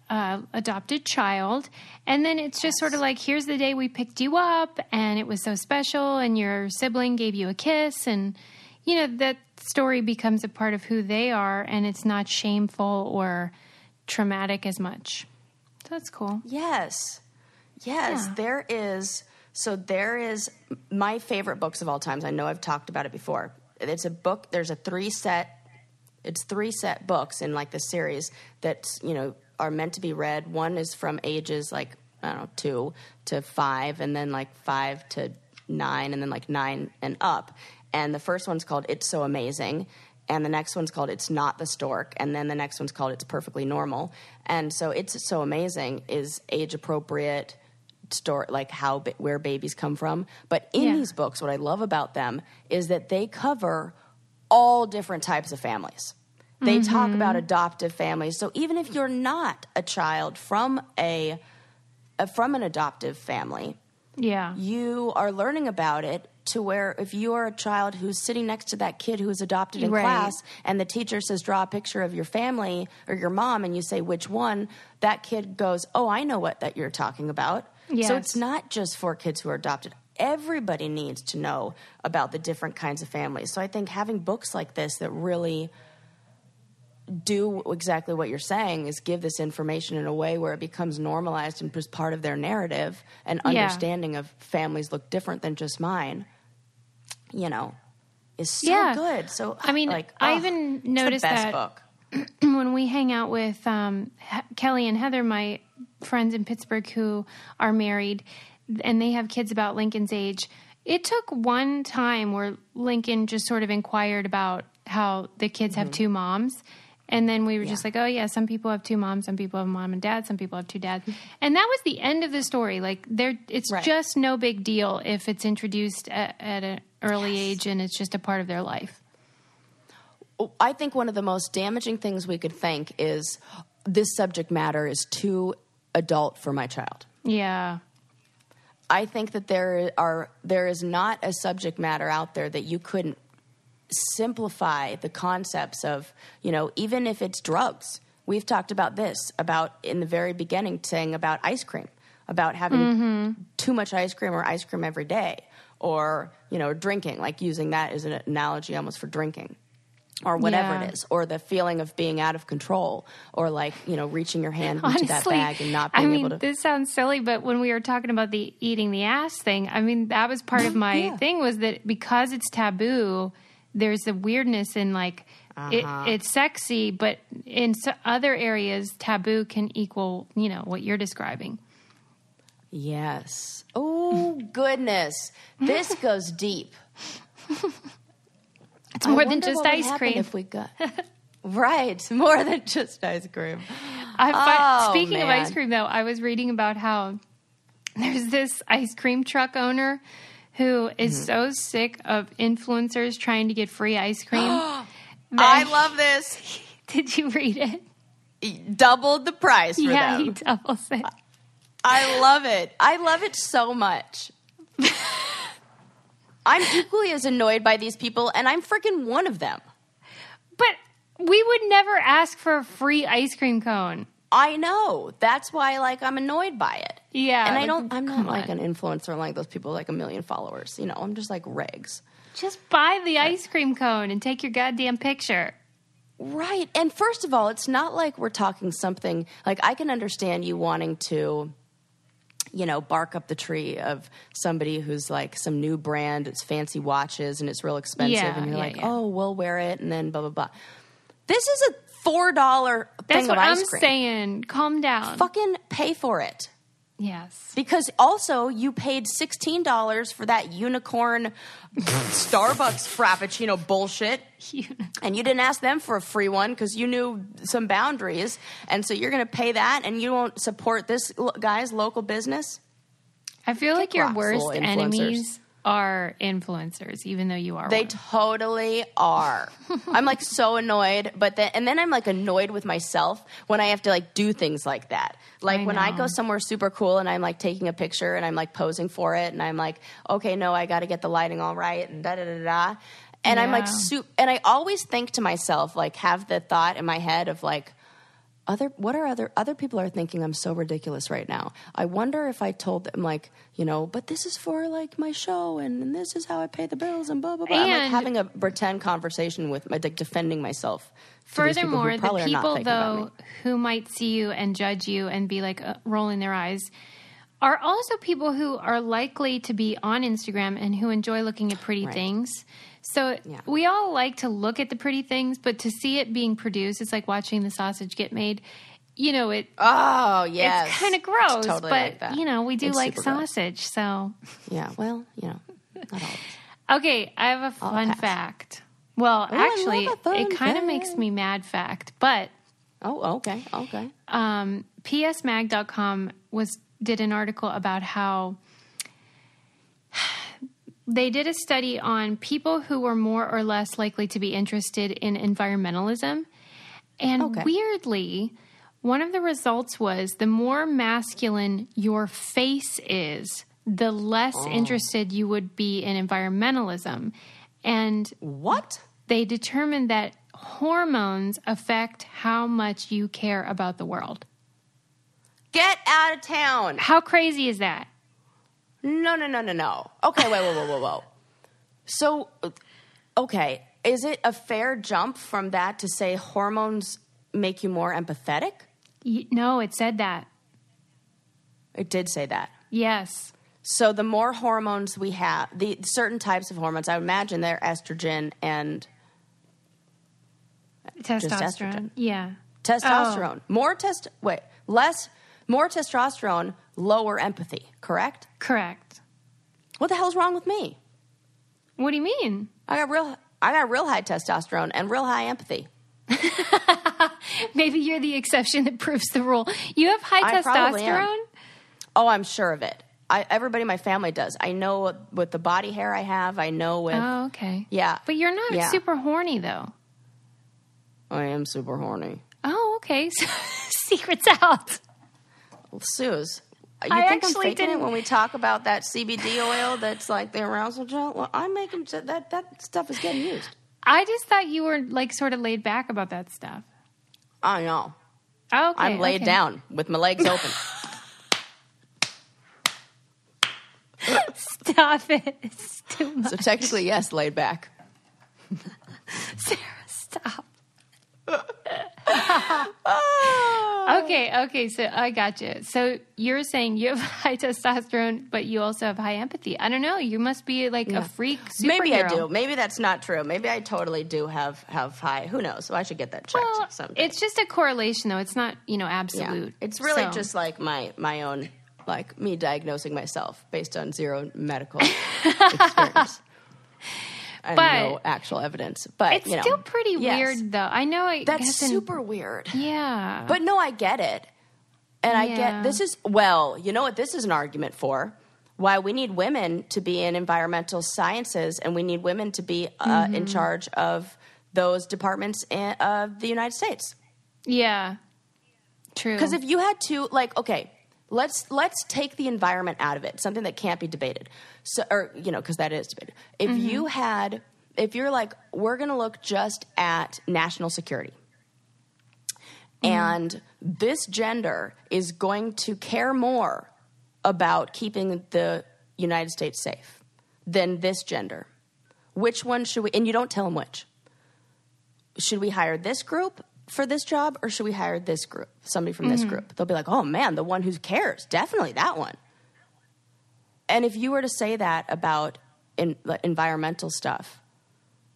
uh, adopted child and then it's just sort of like here's the day we picked you up and it was so special and your sibling gave you a kiss and you know that story becomes a part of who they are and it's not shameful or traumatic as much. So that's cool. Yes. Yes, Yeah. there is. So there is my favorite books of all times. I know I've talked about it before. It's a book. There's a three set. It's three set books in like the series that you know are meant to be read. One is from ages like I don't know two to five, and then like five to nine, and then like nine and up. And the first one's called "It's So Amazing." And the next one's called "It's Not the Stork," and then the next one's called "It's Perfectly Normal." And so, "It's So Amazing" is age appropriate, story like how where babies come from but in Yeah. these books what i love about them is that they cover all different types of families they mm-hmm. talk about adoptive families so even if you're not a child from a, a from an adoptive family Yeah. you are learning about it to where if you are a child who's sitting next to that kid who's adopted in Right. class and the teacher says draw a picture of your family or your mom and you say which one? that kid goes oh i know what that you're talking about. So it's not just for kids who are adopted. Everybody needs to know about the different kinds of families. So i think having books like this that really do exactly what you're saying is give this information in a way where it becomes normalized and just part of their narrative and Yeah. understanding of families look different than just mine you know is so Yeah. good so I mean, like I oh, even noticed that- book *clears throat* when we hang out with um, He- Kelly and Heather, my friends in Pittsburgh who are married, and they have kids about Lincoln's age. It took one time where Lincoln just sort of inquired about how the kids have two moms. And then we were just like, oh, yeah, some people have two moms, some people have mom and dad, some people have two dads. And that was the end of the story. Like, there, it's Right. just no big deal if it's introduced at, at an early age and it's just a part of their life. I think one of the most damaging things we could think is this subject matter is too adult for my child. Yeah. I think that there are there is not a subject matter out there that you couldn't simplify the concepts of, you know, even if it's drugs. We've talked about this about in the very beginning saying about ice cream, about having mm-hmm. too much ice cream or ice cream every day or, you know, drinking, like using that as an analogy almost for drinking or whatever Yeah. it is, or the feeling of being out of control, or like you know reaching your hand into that bag and not I being mean, able to. this sounds silly, but when we were talking about the eating the ass thing, I mean, that was part of *laughs* my Yeah. thing was that because it's taboo, there's a weirdness in like Uh-huh. it's sexy, but in other areas, taboo can equal, you know, what you're describing. Yes. Oh goodness, this *laughs* goes deep. It's more I than just ice cream. If we got *laughs* right, more than just ice cream. I Oh, speaking of ice cream, though, I was reading about how there's this ice cream truck owner who is Mm-hmm. so sick of influencers trying to get free ice cream. *gasps* I love this. *laughs* Did you read it? He Doubled the price for yeah, them. he doubles it. I love it. I love it so much. I'm equally as annoyed by these people, and I'm freaking one of them. But we would never ask for a free ice cream cone. I know. That's why, like, I'm annoyed by it. Yeah, and I like, don't. I'm not like on. an influencer like those people, like a million followers. You know, I'm just like regs. Just buy the ice cream cone and take your goddamn picture. Right. And first of all, it's not like we're talking something like I can understand you wanting to, you know, bark up the tree of somebody who's like some new brand, it's fancy watches and it's real expensive. Yeah, and you're yeah, like, yeah. oh, we'll wear it and then blah, blah, blah. This is a $4 That's thing what I'm saying. Calm down. Fucking pay for it. Yes. Because also you paid sixteen dollars for that unicorn Starbucks Frappuccino bullshit, *laughs* and you didn't ask them for a free one because you knew some boundaries, and so you're going to pay that, and you won't support this guy's local business. I feel like your worst enemies are influencers, even though you are They one. totally are. *laughs* I'm like so annoyed, but then and then I'm like annoyed with myself when I have to like do things like that. Like I when I go somewhere super cool and I'm like taking a picture and I'm like posing for it and I'm like, okay, no, I got to get the lighting all right and da da da da. And I'm like, Yeah. su- and I always think to myself, like, have the thought in my head of like, other what are other other people are thinking I'm so ridiculous right now. I wonder if I told them like, you know, but this is for like my show and, and this is how I pay the bills and blah blah blah. I'm like And- having a pretend conversation with my like defending myself. these people Furthermore, the probably are not people thinking about me. though who might see you and judge you and be like uh, rolling their eyes are also people who are likely to be on Instagram and who enjoy looking at pretty Right. things. So Yeah. we all like to look at the pretty things, but to see it being produced, it's like watching the sausage get made. You know, it Oh yes, it's kind of gross, Totally but like you know, we do It's like super gross. sausage. So Yeah, well, you know, not always. Okay, I have a fun fact. Well, I actually, love a fun it kind of makes me mad fact, but Oh, okay, okay. um, psmag.com was did an article about how they did a study on people who were more or less likely to be interested in environmentalism. And Okay. weirdly, one of the results was the more masculine your face is, the less Oh. interested you would be in environmentalism. And What? they determined that hormones affect how much you care about the world. Get out of town. How crazy is that? No, no, no, no, no. Okay, wait, whoa, whoa, whoa, whoa. So, okay, is it a fair jump from that to say hormones make you more empathetic? Y- No, it said that. It did say that. Yes. So the more hormones we have, the certain types of hormones, I would imagine they're estrogen and Testosterone. estrogen. Yeah. testosterone. Oh. More test wait, less more testosterone, lower empathy, correct? Correct. What the hell's wrong with me? What do you mean? I got real I got real high testosterone and real high empathy. *laughs* Maybe you're the exception that proves the rule. You have high I testosterone? Oh, I'm sure of it. I, everybody in my family does. I know with the body hair I have. I know with. Oh, okay. Yeah. But you're not Yeah. super horny, though. I am super horny. Oh, okay. So, *laughs* secret's out. Well, Suze, you I think I'm actually didn't- it when we talk about that CBD oil that's like the arousal gel? Well, I'm making that that stuff is getting used. I just thought you were like sort of laid back about that stuff. I know. Oh, okay. I'm laid okay. down with my legs open. *laughs* Stop it. It's too much. so technically, yes, laid back. *laughs* Sarah, stop. *laughs* Oh. *laughs* Okay, okay, so I got you. So you're saying you have *laughs* high testosterone, but you also have high empathy. I don't know. You must be like a freak superhero. Maybe I do. Maybe that's not true. Maybe I totally do have have high. Who knows? So I should get that checked Well, someday. it's just a correlation, though. It's not, you know, yeah. absolute. It's really So- just like my my own like me diagnosing myself based on zero medical *laughs* experience. And But- no actual evidence. But It's you know, still pretty yes. weird, though. I know. I That's guess in- super weird. Yeah. But no, I get it. And I Yeah. get this is well, you know what this is an argument for? Why we need women to be in environmental sciences and we need women to be uh, Mm-hmm. in charge of those departments in, of the United States. yeah. True. Because if you had to, like, okay, let's let's take the environment out of it, something that can't be debated. So, or you know, because that is debated. If Mm-hmm. you had, if you're like, we're going to look just at national security, Mm-hmm. and this gender is going to care more about keeping the United States safe than this gender. Which one should we? And you don't tell them which. Should we hire this group for this job, or should we hire this group, somebody from Mm-hmm. this group? They'll be like, "Oh man, the one who cares, definitely that one." And if you were to say that about in, like, environmental stuff,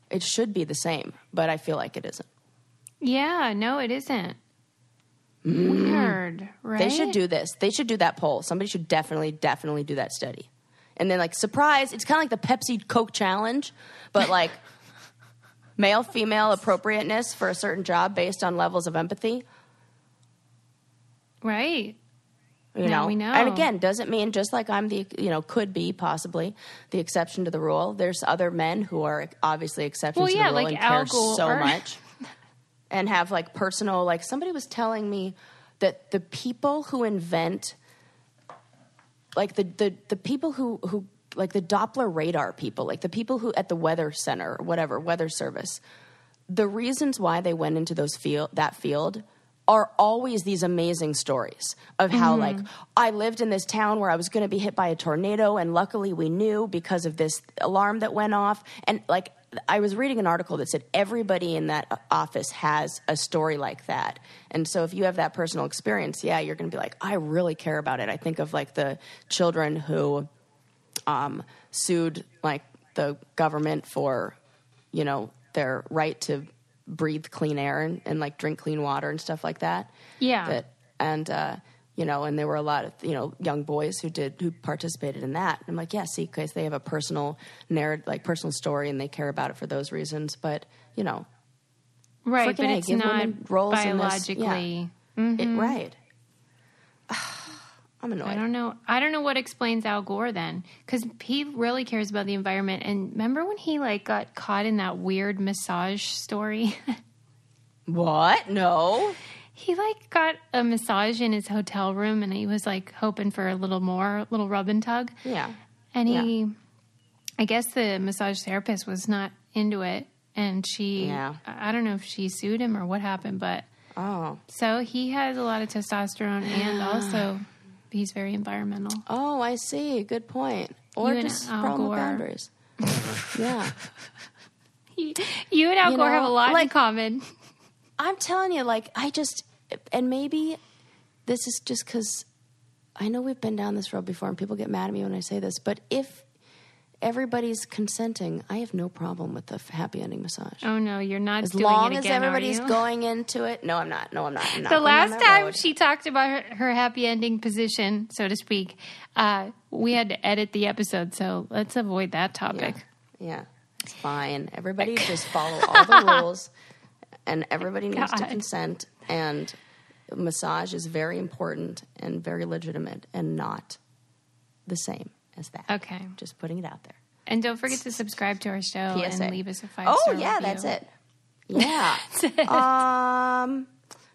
it should be the same, but I feel like it isn't. yeah, no, it isn't. Weird, right? Mm. They should do this. They should do that poll. Somebody should definitely, definitely do that study. And then, like, surprise, it's kind of like the Pepsi Coke challenge, but like male female appropriateness for a certain job based on levels of empathy. Right. You Now know? we know. And again, doesn't mean just like I'm the, you know, could be possibly the exception to the rule. There's other men who are obviously exceptions Well, to yeah, the rule like and care so *laughs* much and have like personal, like somebody was telling me that the people who invent, like the, the, the people who, who, like the Doppler radar people, like the people who at the weather center or whatever, weather service, the reasons why they went into those field, that field are always these amazing stories of how mm-hmm. like I lived in this town where I was going to be hit by a tornado and luckily we knew because of this alarm that went off and like I was reading an article that said everybody in that office has a story like that. And so if you have that personal experience, yeah, you're going to be like I really care about it. I think of like the children who um, sued like the government for you know their right to breathe clean air and, and like drink clean water and stuff like that Yeah. that and uh, you know and there were a lot of you know young boys who did who participated in that i'm like yeah see because they have a personal narrative like personal story and they care about it for those reasons but you know right, but A, it's not women roles in this- yeah. biologically. it, right i'm I don't know. I don't know what explains Al Gore then, because he really cares about the environment. And remember when he like got caught in that weird massage story? *laughs* what no he like got a massage in his hotel room, and he was like hoping for a little more, a little rub and tug. yeah And he, I guess the massage therapist was not into it, and she, Yeah. I I don't know if she sued him or what happened, but oh so he has a lot of testosterone, and *sighs* also he's very environmental. oh i see good point or You and just Al problem Gore. boundaries *laughs* yeah You, you and Al You Gore have a know, lot in common. I'm telling you, like, I just, and maybe this is just because I know we've been down this road before and people get mad at me when I say this, but if everybody's consenting, I have no problem with the f- happy ending massage. Oh no, you're not as doing long as again, are everybody's going into it. No, I'm not. No, I'm not. I'm not The last time road. she talked about her, her happy ending position, so to speak, uh, we had to edit the episode, so let's avoid that topic. yeah, it's fine. Everybody *laughs* just follow all the rules, and everybody needs to consent. And massage is very important and very legitimate, and not the same as that. Okay. just putting it out there. And don't forget to subscribe to our show PSA. and leave us a five Oh yeah, review. that's it. *laughs* Yeah. um,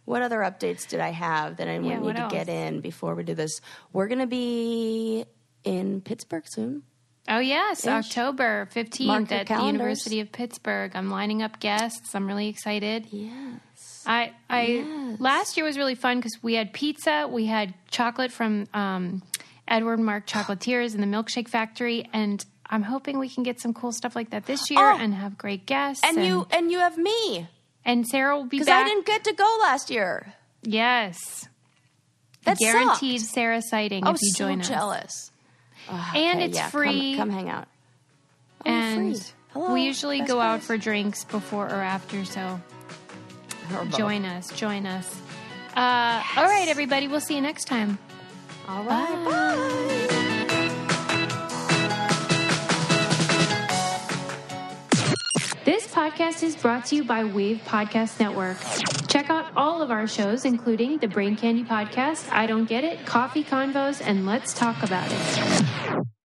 what other updates did I have that I Yeah, need to get in before we do this? We're gonna be in Pittsburgh soon. Oh yes, October fifteenth at the. University of Pittsburgh. I'm lining up guests. I'm really excited. Yes. I I Yes. last year was really fun because we had pizza, we had chocolate from um, Edward Marc Chocolatiers and the Milkshake Factory, and I'm hoping we can get some cool stuff like that this year Oh. and have great guests. And you and you have me and Sarah will be because. I didn't get to go last year. yes, That guaranteed sucked. Sarah sighting Oh, if you so join us. jealous. And Okay, it's yeah, free. Come, hang out. Oh, and we usually best go out for drinks before or after, so Or join us. Join us. Uh, All right, everybody. We'll see you next time. All right. Bye. This podcast is brought to you by Wave Podcast Network. Check out all of our shows, including the Brain Candy Podcast, I Don't Get It, Coffee Convos, and Let's Talk About It.